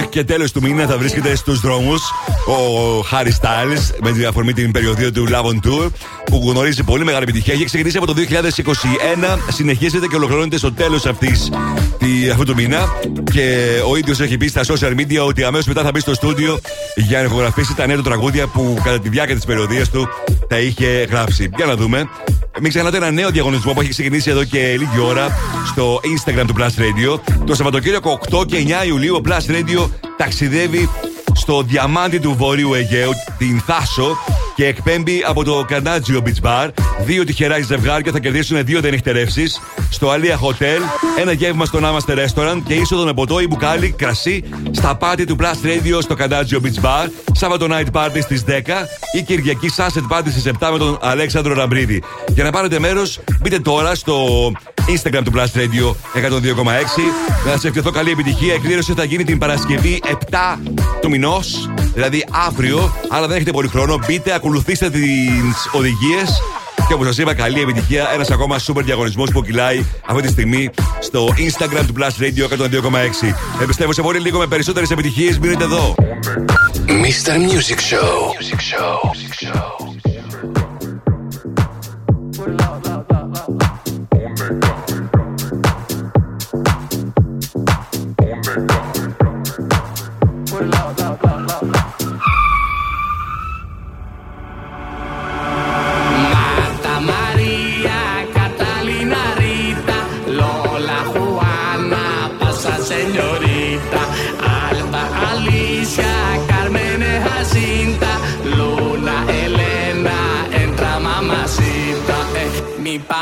Μέχρι και τέλος του μήνα θα βρίσκεται στους δρόμους. Ο Harry Styles με την αφορμή την περιοδία του Love on Tour που γνωρίζει πολύ μεγάλη επιτυχία. Έχει ξεκινήσει από το 2021, συνεχίζεται και ολοκληρώνεται στο τέλος αυτού του μήνα. Και ο ίδιος έχει πει στα social media ότι αμέσως μετά θα μπει στο στούντιο για να ηχογραφήσει τα νέα του τραγούδια που κατά τη διάρκεια της περιοδίας του τα είχε γράψει. Για να δούμε. Μην ξεχνάτε ένα νέο διαγωνισμό που έχει ξεκινήσει εδώ και λίγη ώρα στο Instagram του Plus Radio. Το Σαββατοκύριακο 8 και 9 Ιουλίου ο Plus Radio ταξιδεύει στο διαμάντι του Βορείου Αιγαίου, την Θάσο, και εκπέμπει από το Carnaggio Beach Bar. Δύο τυχερά ζευγάρια θα κερδίσουν δύο δενυχτερεύσει στο Αλία Hotel, ένα γεύμα στο Namaste Restaurant και είσοδο με ποτό ή μπουκάλι κρασί στα πάρτι του Plus Radio στο Carnaggio Beach Bar. Σάββατο night party στις 10 ή Κυριακή sunset party στις 7 με τον Αλέξανδρο Ραμπρίδη. Για να πάρετε μέρος, μπείτε τώρα στο Instagram του Plus Radio 102,6. Να σα ευχηθώ καλή επιτυχία. Η εκδήλωση θα γίνει την Παρασκευή 7 του μηνός, δηλαδή αύριο. Αλλά δεν έχετε πολύ χρόνο. Μπείτε, ακολουθήστε τις οδηγίες. Και όπως σας είπα, καλή επιτυχία. Ένας ακόμα σούπερ διαγωνισμός που κυλάει αυτή τη στιγμή στο Instagram του Plus Radio 102,6. Επιστεύω σε πολύ λίγο με περισσότερες επιτυχίες. Μείνετε εδώ. Mr. Music Show. Music Show. Marta,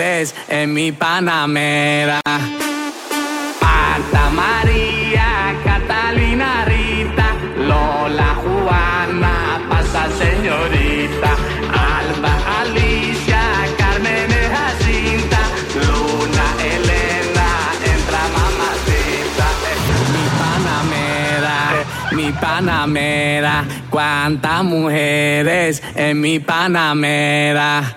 En mi Panamera. Santa María, Catalina Rita, Lola Juana, pasa señorita, Alba Alicia, Carmen Jacinta, Luna Elena, entra mamacita. Mi Panamera, mi Panamera, cuántas mujeres en mi Panamera,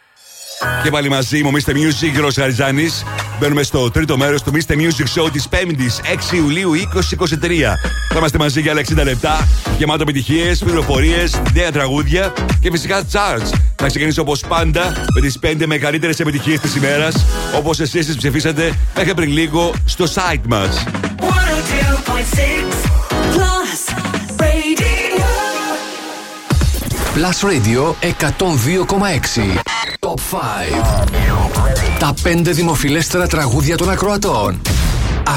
Και πάλι μαζί μου, Mr. Music, Γιώργος Χαριζάνης. Μπαίνουμε στο τρίτο μέρος του Mr. Music Show της 5ης 6 Ιουλίου 2023. Θα είμαστε μαζί για άλλα 60 λεπτά, γεμάτο επιτυχίες, πληροφορίες, νέα τραγούδια και φυσικά charts. Θα ξεκινήσω όπως πάντα με τις 5 μεγαλύτερες επιτυχίες της ημέρας, όπως εσείς τις ψηφίσατε μέχρι πριν λίγο στο site μας. 102.6 Plus Radio. Plus Radio 102,6. Top 5. Τα 5 δημοφιλέστερα τραγούδια των ακροατών.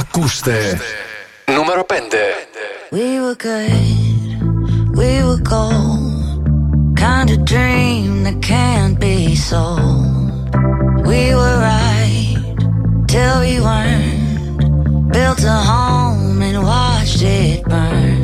Ακούστε. Νούμερο 5. We were good, we were gold. Kind of dream that can't be sold. We were right till we weren't. Built a home and watched it burn.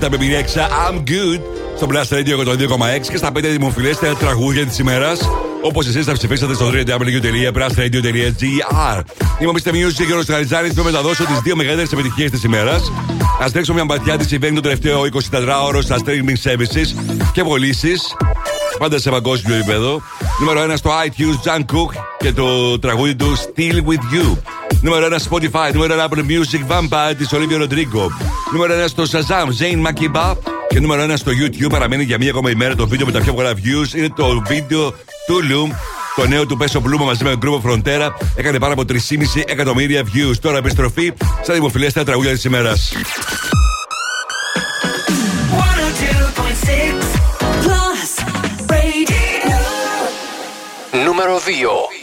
Νέτα με I'm good στο Blast Radio 102,6 και στα 5 δημοφιλέστερα τραγούδια της ημέρας. Όπως εσείς θα ψηφίσατε στο www.blastradio.gr. Είμαι ο Mr. Music και ο Ροσταριζάνη που μεταδώσω τις δύο μεγαλύτερες επιτυχίες της ημέρας. Α τρέξω μια μπατιά της συμβαίνει το τελευταίο 24ωρο στα streaming services και πωλήσεις. Πάντα σε παγκόσμιο επίπεδο. Νούμερο 1 στο iTunes, Jan Cook και το τραγούδι του Still With You. Νούμερο 1 Spotify, νούμερο 1 Apple Music, Vampire της Olivia Rodrigo. Νούμερο 1 στο Shazam, Zane Makiba. Και νούμερο 1 στο YouTube παραμένει για μία ακόμα ημέρα το βίντεο με τα πιο πολλά views. Είναι το βίντεο του Loom. Το νέο του Πέσο Πλούμα μαζί με τον Group Frontera έκανε πάνω από 3,5 εκατομμύρια views. Τώρα επιστροφή στα δημοφιλέστερα τραγούδια της ημέρας. Νούμερο 2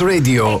Radio.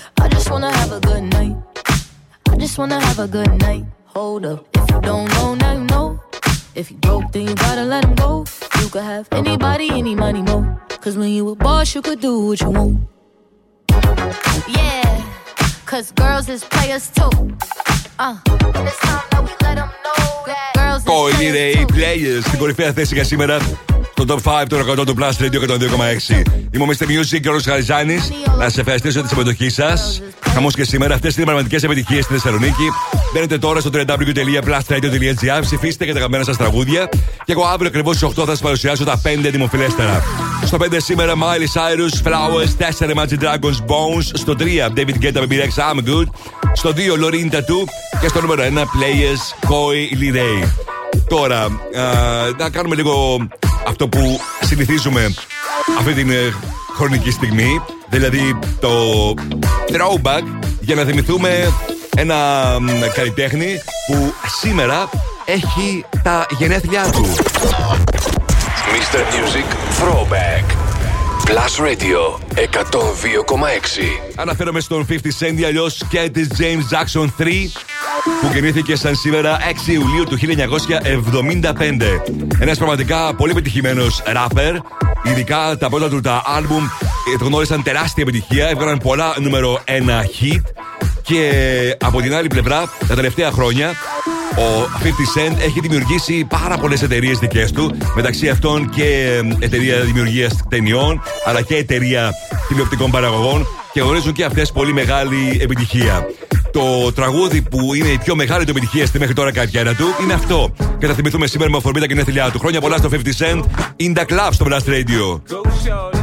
Yeah, I just wanna have a good night. I just wanna have a good night. Hold up, if you don't know, now you know. If you broke, then you gotta let him go. You could have anybody, any money, mo. Cause when you a boss, you could do what you want. Yeah, cause girls is players too. Uh, and it's time that we let 'em know that girls is Coily players Ray too. Players στην κορυφαία θέση για σήμερα. Στο top 5 των 100 του Plus Radio 102,6. Είμαι ο Mr. Music και ο Ρος Χαριζάνης. Να σα ευχαριστήσω για τη συμμετοχή σας. Χαμός και σήμερα. Αυτές είναι οι πραγματικές επιτυχίες στη Θεσσαλονίκη. Μπαίνετε τώρα στο www.plusradio.gr. Ψηφίστε για τα αγαπημένα σας τραγούδια. Και εγώ αύριο ακριβώς στις 8 θα σας παρουσιάσω τα 5 δημοφιλέστερα. Στο 5 σήμερα Miley Cyrus, Flowers, 4 Imagine Dragons, Bones. Στο 3 David Guetta, Baby Rex, I'm Good. Στο 2 Loreen Tattoo. Και στο νούμερο 1 Players, Koi Lee Τώρα, α, να κάνουμε λίγο αυτό που συνηθίζουμε αυτή την ε, χρονική στιγμή. Δηλαδή το throwback για να θυμηθούμε ένα μ, καλλιτέχνη που σήμερα έχει τα γενέθλιά του. Mr. Music Throwback. Plus Radio 102,6. Αναφέρομαι στον 50 Cent ή αλλιώς και τη James Jackson 3 που γεννήθηκε σαν σήμερα 6 Ιουλίου του 1975. Ένας πραγματικά πολύ πετυχημένο rapper. Ειδικά τα πρώτα του τα άλμπουμ ε, γνώρισαν τεράστια επιτυχία, έβγαλαν πολλά νούμερο 1 hit. Και από την άλλη πλευρά, τα τελευταία χρόνια, ο 50 Cent έχει δημιουργήσει πάρα πολλές εταιρείες δικές του. Μεταξύ αυτών και ε, εταιρεία δημιουργίας ταινιών, αλλά και εταιρεία τηλεοπτικών παραγωγών. Και γνωρίζουν και αυτές πολύ μεγάλη επιτυχία. Το τραγούδι που είναι η πιο μεγάλη του επιτυχία στη μέχρι τώρα καριέρα του είναι αυτό. Και θα θυμηθούμε σήμερα με αφορμή τα γενέθλιά του. Χρόνια πολλά στο 50 Cent. In the club στο Blast Radio.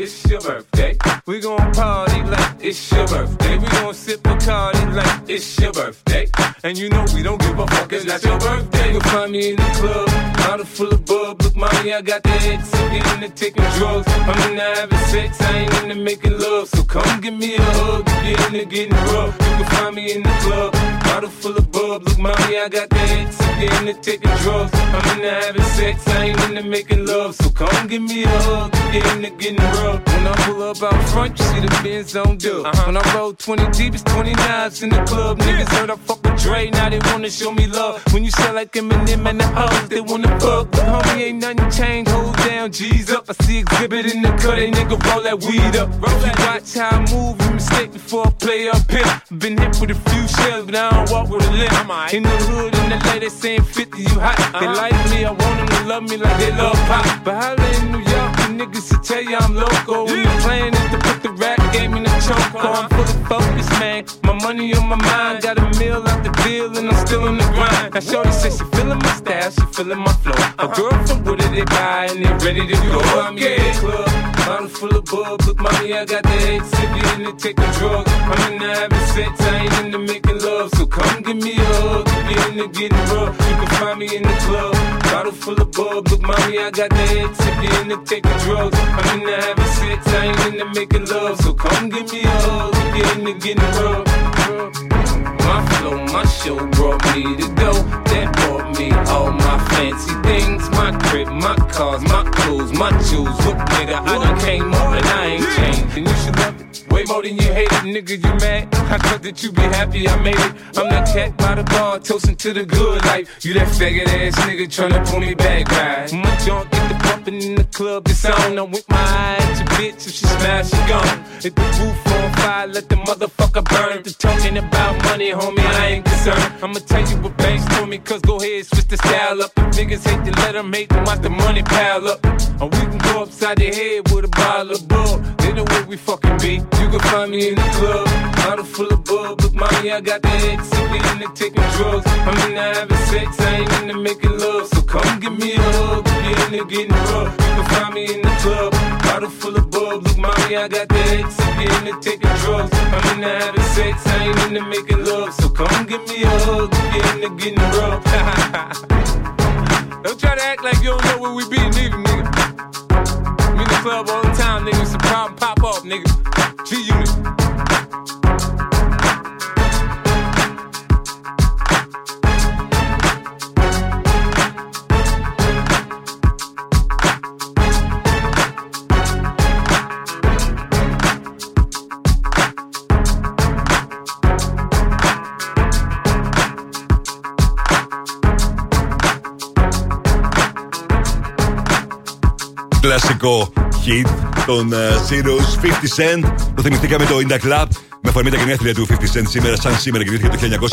It's your birthday. We gon' party like it's your birthday. We gon' sip Bacardi like it's your birthday. And you know we don't give a fuck, it's not your birthday. You'll find me in the club, bottle full of bub. Look, mommy, I got the X. I'm getting into taking drugs. I'm into having sex, I ain't into making love. So come give me a hug, get into getting rough. You can find me in the club, bottle full of bub. Look, mommy, I got the X. I'm getting into taking drugs. I'm into having sex, I ain't into making love. So come give me a hug, get into getting rough. When I pull up out front, you see the Benz on dub. Uh-huh. When I roll 20 deep, it's 29s in the club. Niggas heard I fuck with Dre, now they wanna show me love. When you sell like Eminem and the hoes, they wanna fuck. But homie, ain't nothing changed, hold down, G's up. I see exhibit in the cut, they nigga roll that weed up. If you watch how I move, you mistake before I play up here. Been hit with a few shells, but I don't walk with a limp. In the hood, in the lady saying 50, you hot. They uh-huh. like me, I want them to love me like they love pop. But holla in New York, the niggas to tell you I'm loco. When the plan is to put the rap game in the choke. I'm fully focused, man. My money on my mind, got a meal out the deal, and I'm still on the grind. Now, Shorty says she feeling my style, she feeling my flow. A girl from Wooded, they buy, and they ready to go. I'm in the club, bottle full of bub. Look, mommy, I got the X, if you into taking drugs. I'm into having sex, I ain't into making love. So come give me a hug, if you into getting rough. You can find me in the club, bottle full of bub. Look, mommy, I got the X, if you into taking drugs. I'm into having sex, I ain't into making love. So come give me a hug, if you into getting rough. My flow, my show brought me to my fancy things. My crib, my cars, my clothes, my shoes. Look, nigga, I done came up and I ain't changed. And you should love it. Way more than you hate it, nigga. You mad? I thought that you be happy I made it. I'm that cat by the bar, toasting to the good life. You that faggot ass nigga tryna pull me back, right? My junk get the bumping in the club, it's on. I'm with my eye at your bitch, if she smash, she gone. Hit the roof on fire, let the motherfucker burn. The talking about money, homie, I ain't concerned. I'ma tell you what banks told me, cause go ahead, switch the style up. Niggas hate to let them hate, watch the money pile up. Or we can go upside the head with a bottle of bull. They know where we fucking be. You can find me in the club, bottle full of bub. Look, mommy, I got the ex, sipping in the taking drugs. I'm in the having sex, I ain't into making love. So come give me a hug, if you're into getting rough. You can find me in the club, bottle full of bub. Look, mommy, I got the ex, sipping in the taking drugs. I'm in the having sex, I ain't into making love. So come give me a hug, if you're into getting rough. Don't try to act like you don't know where we be, neither, nigga. I'm in the club all the time, nigga. It's a problem, pop off, nigga. G Unit. Κλασικό hit των uh, Zeros 50 Cent. Το θυμηθήκαμε το In The Club με αφορμή τα γενέθλια του 50 Cent σήμερα, σαν σήμερα γεννήθηκε το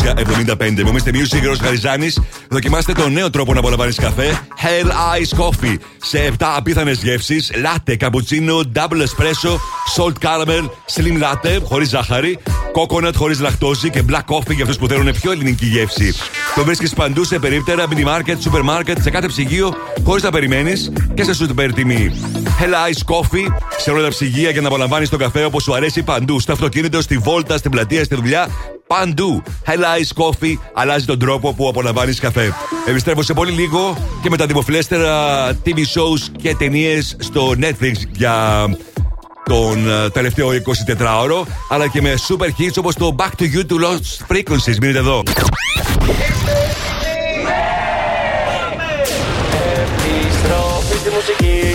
1975. Μου είστε Music Ρο Χαριζάνη. Δοκιμάστε τον νέο τρόπο να απολαμβάνεις καφέ. Hell Ice Coffee. Σε 7 απίθανες γεύσεις. Latte, cappuccino, double espresso, salt caramel, slim latte, χωρίς ζάχαρη. Coconut χωρίς λακτόζη και black coffee για αυτούς που θέλουν πιο ελληνική γεύση. Το βρίσκεις παντού σε περίπτερα, mini market, super market, σε κάθε ψυγείο, χωρίς να περιμένεις και σε super τιμή. Hell Ice Coffee, σε όλα τα ψυγεία για να απολαμβάνεις τον καφέ όπως σου αρέσει παντού. Στο αυτοκίνητο, στη βόλτα, στην πλατεία, στη δουλειά. Παντού. Hell Ice Coffee αλλάζει τον τρόπο που απολαμβάνεις καφέ. Επιστρέφω σε πολύ λίγο και με τα δημοφιλέστερα TV shows και ταινίες στο Netflix για τον ε, τελευταίο 24ωρο, αλλά και με super hits όπως το Back to You to Lost Frequencies. Μείνετε εδώ. Επιστροφή στη μουσική.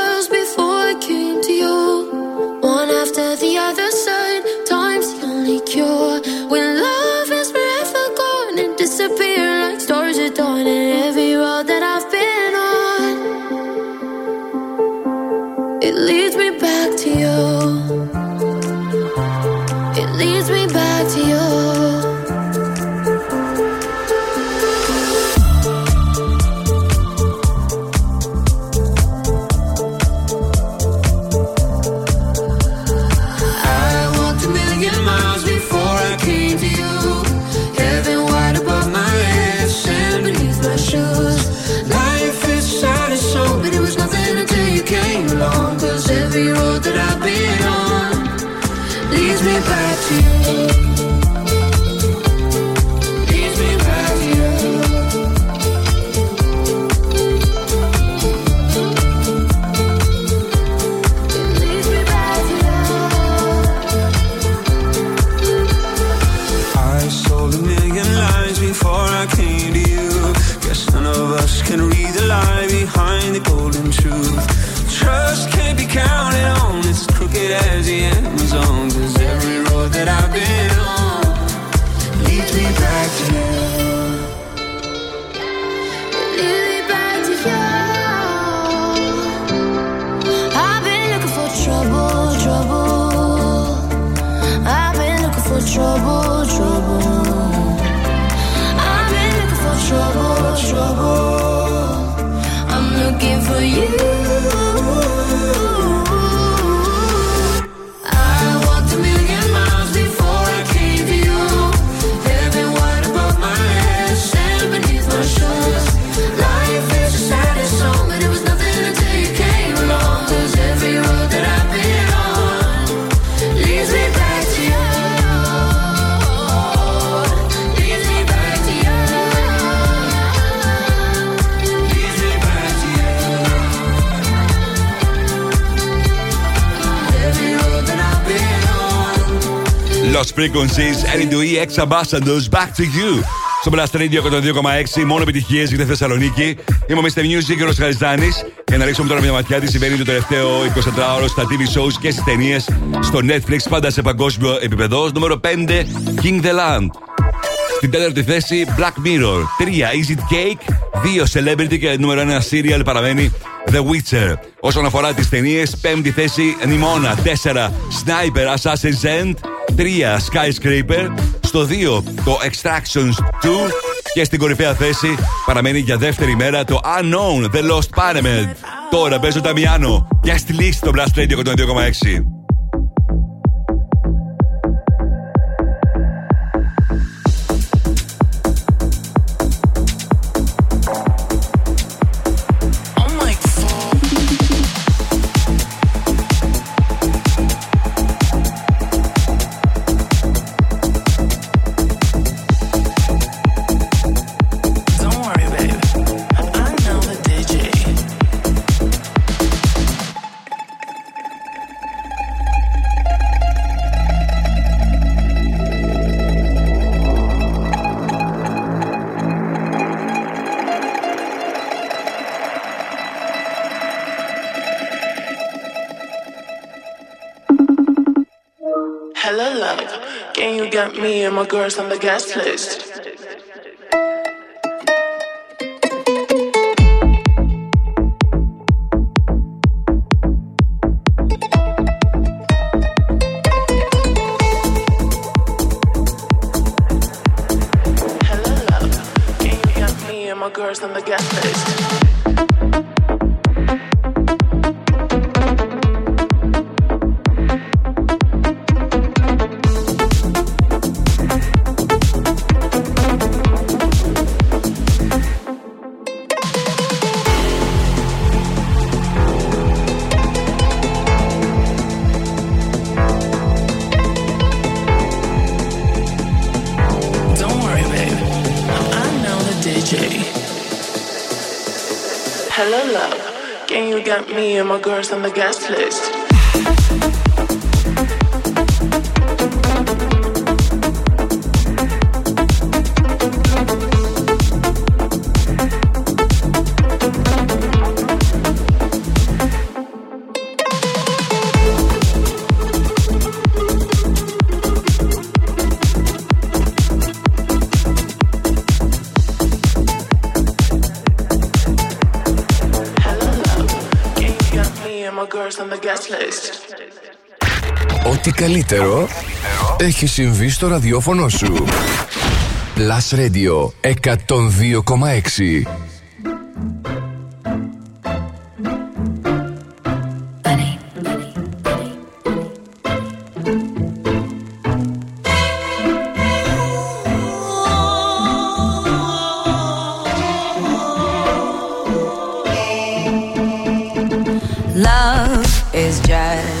zone Cause every road that I've been Lost Frequencies, L2E X Ambassadors, Back to You. Στο Blast Radio 102,6, μόνο επιτυχίες για τη Θεσσαλονίκη. Είμαι ο Mr. Music και ο Χαριζάνης. Για να ρίξουμε τώρα μια ματιά τι συμβαίνει το τελευταίο 24ωρο στα TV shows και στις ταινίες στο Netflix, πάντα σε παγκόσμιο επίπεδο. Νούμερο 5, King the Land. Στην τέταρτη θέση, Black Mirror. 3, Is It Cake. 2, Celebrity και νούμερο 1 serial παραμένει The Witcher. Όσον αφορά τις ταινίες, πέμπτη θέση, Nimona. 4, Sniper Assassin's End. 3, Skyscraper. Στο 2, το Extractions 2. Και στην κορυφαία θέση παραμένει για δεύτερη μέρα το Unknown, The Lost Parliament. Τώρα παίζω τα Μιάνο. Για στη λύση το Blast Radio 102,6. My girls on the guest list? on the gas flip. Έχει συμβεί στο ραδιόφωνο σου. Plus Radio 102,6 Love is just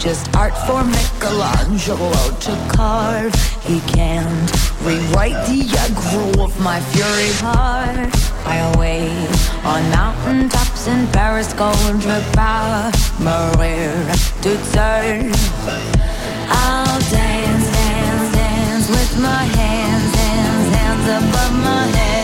just art for Michelangelo to carve. He can't rewrite the aggro of my fury heart. I wait on mountain tops in Paris, Golden Power, Maria to turn. I'll dance, dance, dance with my hands, hands, hands above my head,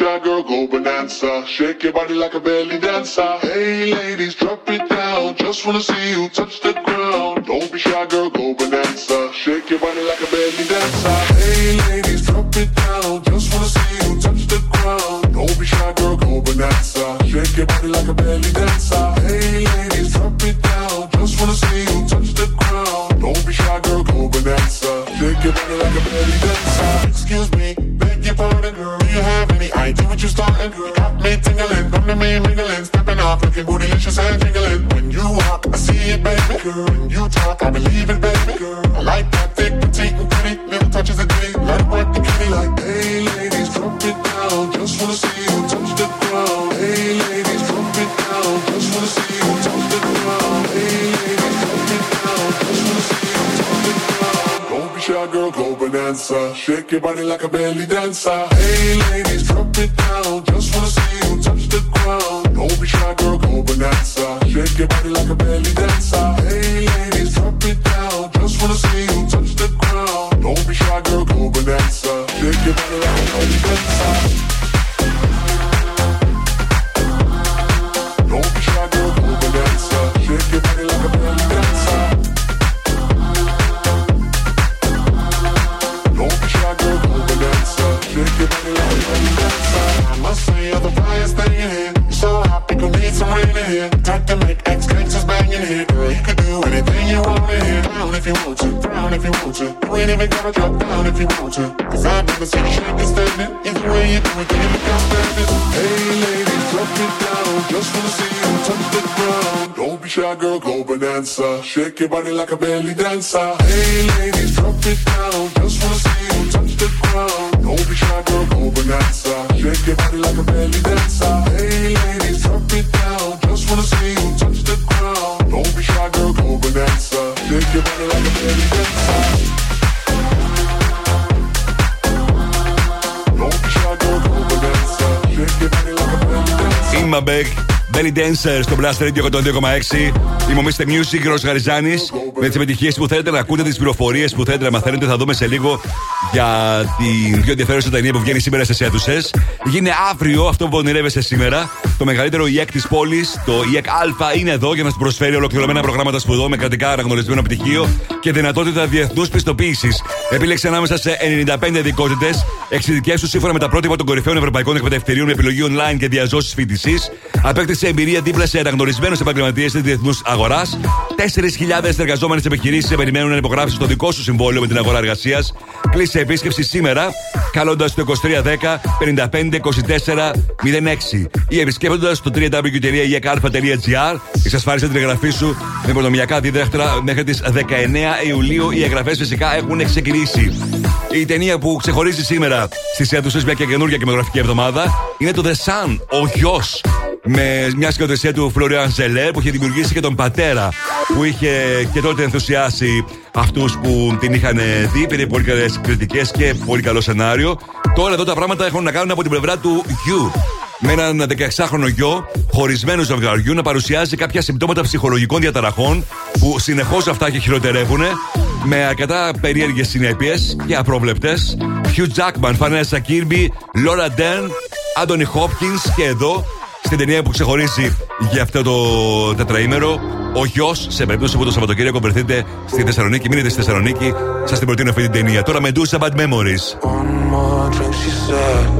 Shy, girl, go bonanza. Shake your body like a belly dancer. Talk, I believe it, baby. Girl, I like that thick, petite, and pretty. Little touches of ditty, it work the kitty like, hey ladies, drop it down. Just wanna see you touch the ground. Hey ladies, drop it down. Just wanna see you touch the ground. Hey ladies, drop it down. Just wanna see you touch the ground. Don't be shy, girl, go bonanza. Shake your body like a belly dancer. Hey ladies, drop it down. Just wanna see you touch the ground. Don't be shy, girl, go bonanza. Shake your body like a belly dancer. Hey ladies, if you want to. You ain't even gotta drop down if you want to. Cause I've never seen shy, girl, go bonanza. Shake your body like a belly dancer. Hey ladies, drop it down. Belly Dancer στο Blast Radio 102,6. Είμαι ο Mr. Music, Ρος Γαριζάνης. Με τις επιτυχίες που θέλετε να ακούτε, τις πληροφορίες που θέλετε να μαθαίνετε, θα δούμε σε λίγο για την πιο ενδιαφέρουσα ταινία που βγαίνει σήμερα στις αίθουσες. Γίνει αύριο αυτό που ονειρεύεσαι σήμερα. Το μεγαλύτερο ΙΕΚ της πόλης, το ΙΕΚ Α, είναι εδώ για να σα προσφέρει ολοκληρωμένα προγράμματα σπουδών με κρατικά αναγνωρισμένο πτυχίο και δυνατότητα διεθνούς πιστοποίησης. Επίλεξε ανάμεσα σε 95 ειδικότητε, εξειδικεύσου σύμφωνα με τα πρότυπα των κορυφαίων ευρωπαϊκών εκπαιδευτηρίων με επιλογή online και διαζώσεις φοιτησής. Απέκτησε εμπειρία δίπλα σε αναγνωρισμένους επαγγελματίες της διεθνούς αγοράς. 4.000 εργαζόμενες επιχειρήσεις σε περιμένουν να υπογράψει το δικό σου συμβόλαιο με την αγορά εργασίας. Κλείσε επίσκεψη σήμερα, καλώντας το 2310 55 24 06 ή επισκέπτοντας το www.ekalfa.gr. Εξασφάλισε την εγγραφή σου με προνομιακά δίδακτρα μέχρι τις 19 Ιουλίου. Οι εγγραφές φυσικά έχουν ξεκινήσει. Η ταινία που ξεχωρίζει σήμερα στις αίθουσες μια και καινούργια κινηματογραφική εβδομάδα είναι το The Sun, ο γιος. Με μια σκηνοθεσία του Φλωριάν Ζελέ που είχε δημιουργήσει και τον πατέρα που είχε και τότε ενθουσιάσει αυτούς που την είχαν δει. Πήρε πολύ καλές κριτικές και πολύ καλό σενάριο. Τώρα εδώ τα πράγματα έχουν να κάνουν από την πλευρά του γιου. Με έναν 16χρονο γιο, χωρισμένο ζευγαριού, να παρουσιάζει κάποια συμπτώματα ψυχολογικών διαταραχών που συνεχώς αυτά και χειροτερεύουν με αρκετά περίεργες συνέπειες και απρόβλεπτες. Hugh Jackman, Vanessa Kirby, Laura Dern, Anthony Hopkins και εδώ στην ταινία που ξεχωρίζει για αυτό το τετραήμερο. Ο γιος, σε περίπτωση που το Σαββατοκύριακο βρεθείτε στη Θεσσαλονίκη, μείνετε στη Θεσσαλονίκη, σας την προτείνω αυτή την ταινία. Τώρα με Bad Memories. more drink, she said.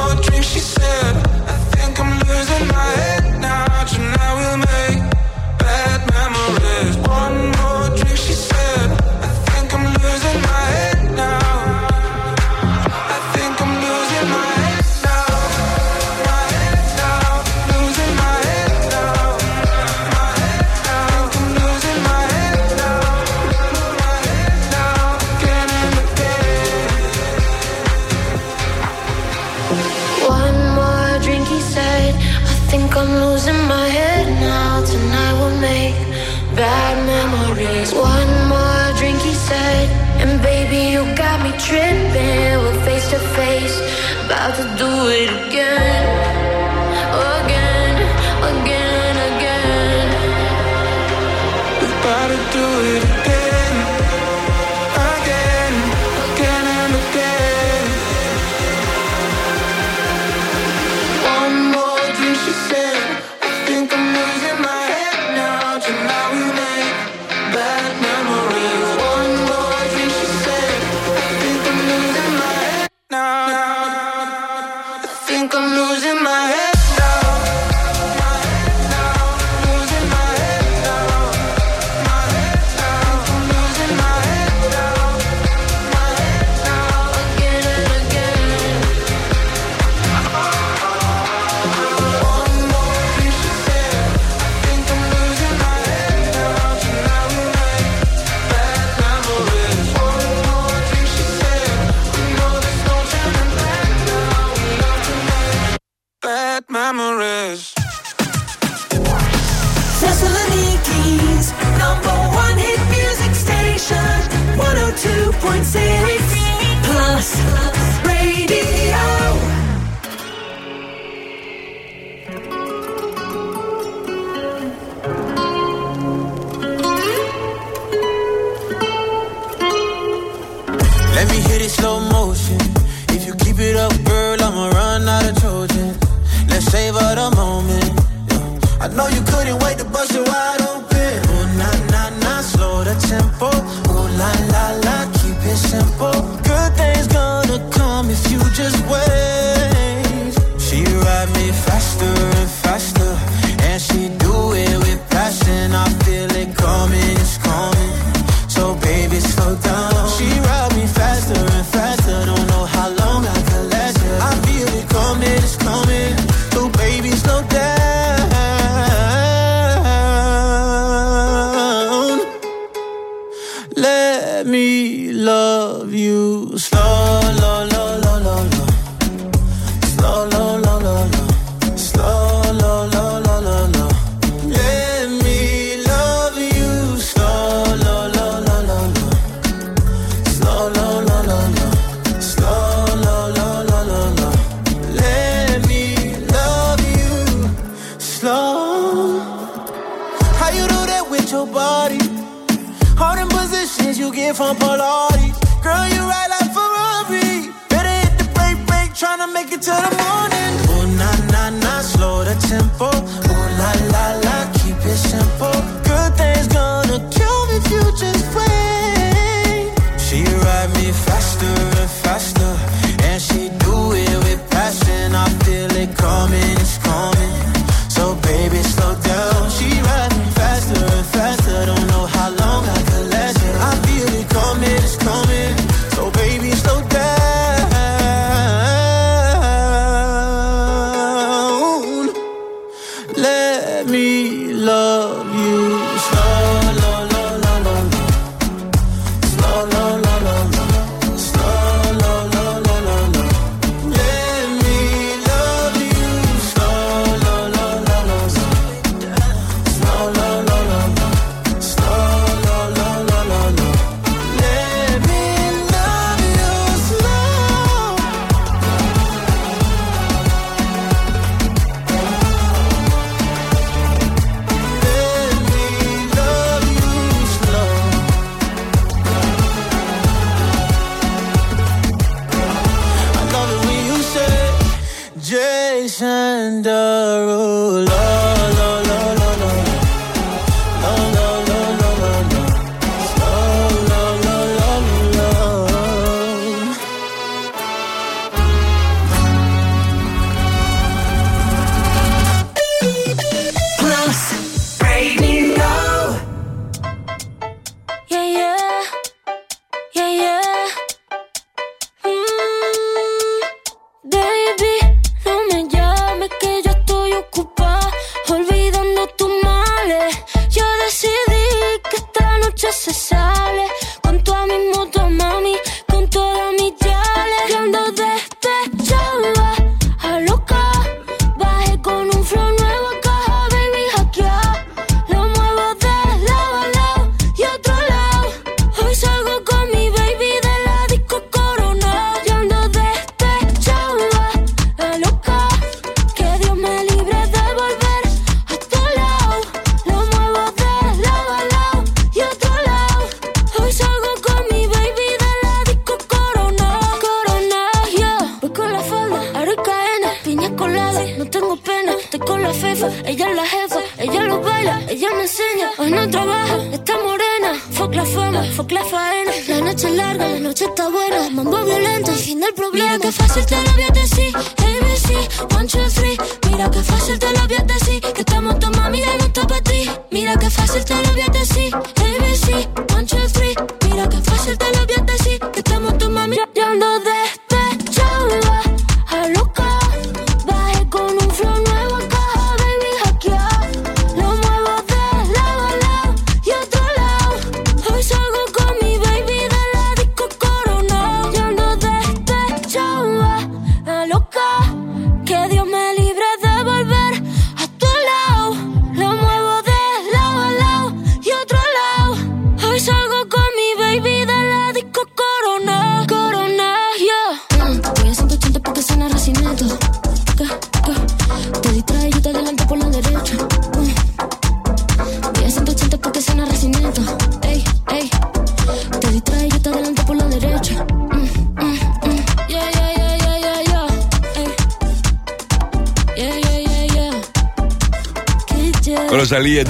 she said. out tonight will make bad memories. One more drink, he said, and baby, you got me tripping. We're face to face, about to do it again, again, again, again. We're about to do it.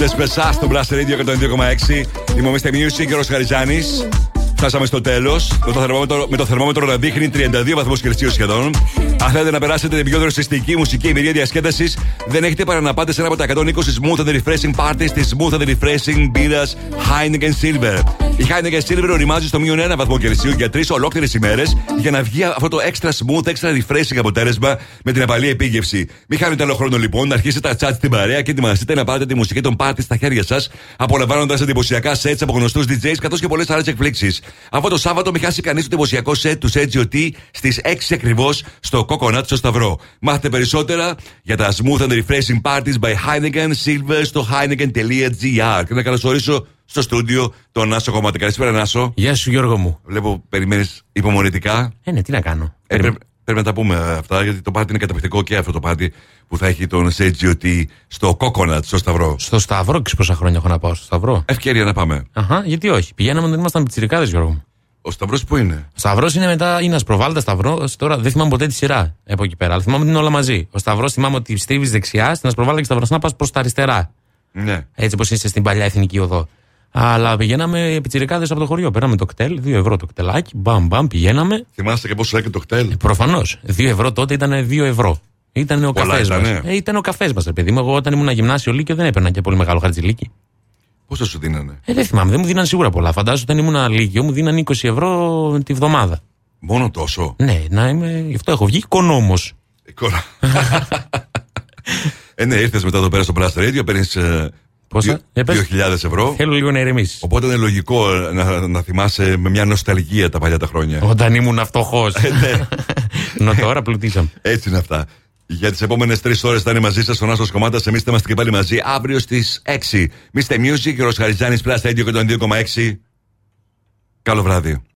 Ροζαλία Ντεσπεσά στο Blast Radio 102,6. Είμαι ο Mr. Music και ο Χαριζάνης. Φτάσαμε στο τέλος. Με, το θερμόμετρο- με το θερμόμετρο να δείχνει 32 βαθμούς Κελσίου σχεδόν. Αν θέλετε να περάσετε την πιο δροσιστική μουσική εμπειρία διασκέδασης, δεν έχετε παρά να πάτε σε ένα από τα 120 smooth and refreshing parties της smooth and refreshing μπύρα Heineken Silver. Η Heineken Silver οριμάζει στο μείον 1 βαθμό Κελσίου για τρεις ολόκληρες ημέρες για να βγει αυτό το extra smooth, extra refreshing αποτέλεσμα με την απαλή επίγευση. Μην χάνετε άλλο χρόνο λοιπόν να αρχίσετε τα chat στην παρέα και ετοιμαστείτε να πάρετε τη μουσική των πάρτι στα χέρια σας, απολαμβάνοντας εντυπωσιακά sets από γνωστούς DJs καθώς και πολλές άλλες εκπλήξεις. Αυτό το Σάββατο μην χάσει κανείς το εντυπωσιακό set του SGOT στις 6 ακριβώς στο Coconut στο Σταυρό. Μάθετε περισσότερα για τα smooth and refreshing parties by Heineken Silver στο heineken.gr. Και να καλωσορίσω στο στούντιο τον Νάσο Κομμάτι. Καλησπέρα, Νάσο. Γεια σου, Γιώργο μου. Βλέπω, περιμένεις υπομονετικά. Ε, ναι, τι να κάνω. Ε, πρέπει, πρέπει να τα πούμε αυτά, γιατί το πάρτι είναι καταπληκτικό και αυτό το πάρτι που θα έχει τον SGOT στο Coconut στο Σταυρό. Στο Σταυρό, ξέρεις πόσα χρόνια έχω να πάω στο Σταυρό; Ευκαιρία να πάμε. Αχα, γιατί όχι. Πηγαίναμε όταν ήμασταν πιτσιρικάδες, Γιώργο μου. Ο Σταυρός που είναι; Ο Σταυρός είναι μετά, είναι ασπροβάλλοντα Σταυρό. Τώρα δεν θυμάμαι ποτέ τη σειρά από εκεί πέρα, αλλά θυμάμαι ότι είναι όλα μαζί. Ο Σταυρός θυμάμαι ότι στρίβεις δεξιά, στην ασπροβάλλα και σταυρός να πας προς τα αριστερά. Ναι. Έτσι όπω είσαι στην παλιά εθνική οδό. Αλλά πηγαίναμε πιτσιρικάδε από το χωριό. Πέραμε το κτέλ, 2 ευρώ το κτελάκι, μπαμ μπαμ, πηγαίναμε. Θυμάστε και πόσο έκανε το κτέλ; Προφανώς. 2 ευρώ τότε ήταν 2 ευρώ. Ήταν ο Πολλά καφές μας. ήτανε. Ε, ήταν ο καφές μας, παιδί μου. Εγώ όταν ήμουν γυμνάσιο Λύκειο δεν έπαιρνα και πολύ μεγάλο χαρτζηλίκι. Πόσο σου δίνανε; Ε, δεν θυμάμαι, δεν μου δίναν σίγουρα πολλά. Φαντάζομαι όταν ήμουν Λύκειο μου δίναν 20 ευρώ τη βδομάδα. Μόνο τόσο; Ναι, να είμαι. Γι' αυτό έχω βγει οικονόμος. Εικόνα. ε, ναι, ήρθες μετά εδώ πέρα στο Blast Radio, παίρνεις. Πόσα; Για πες. 2.000 ευρώ. Θέλω λίγο να ηρεμήσεις. Οπότε είναι λογικό ε, να, να θυμάσαι με μια νοσταλγία τα παλιά τα χρόνια. Όταν ήμουν φτωχό. Ε, ναι. Ενώ τώρα πλουτίσαμε. Έτσι είναι αυτά. Για τις επόμενες τρεις ώρες θα είναι μαζί σας ο Νάσος Κομμάτας. Εμείς θα είμαστε και πάλι μαζί αύριο στις 6. Mr. Music, ο Ροσχαριζάνη Plus Radio 102,6. Καλό βράδυ.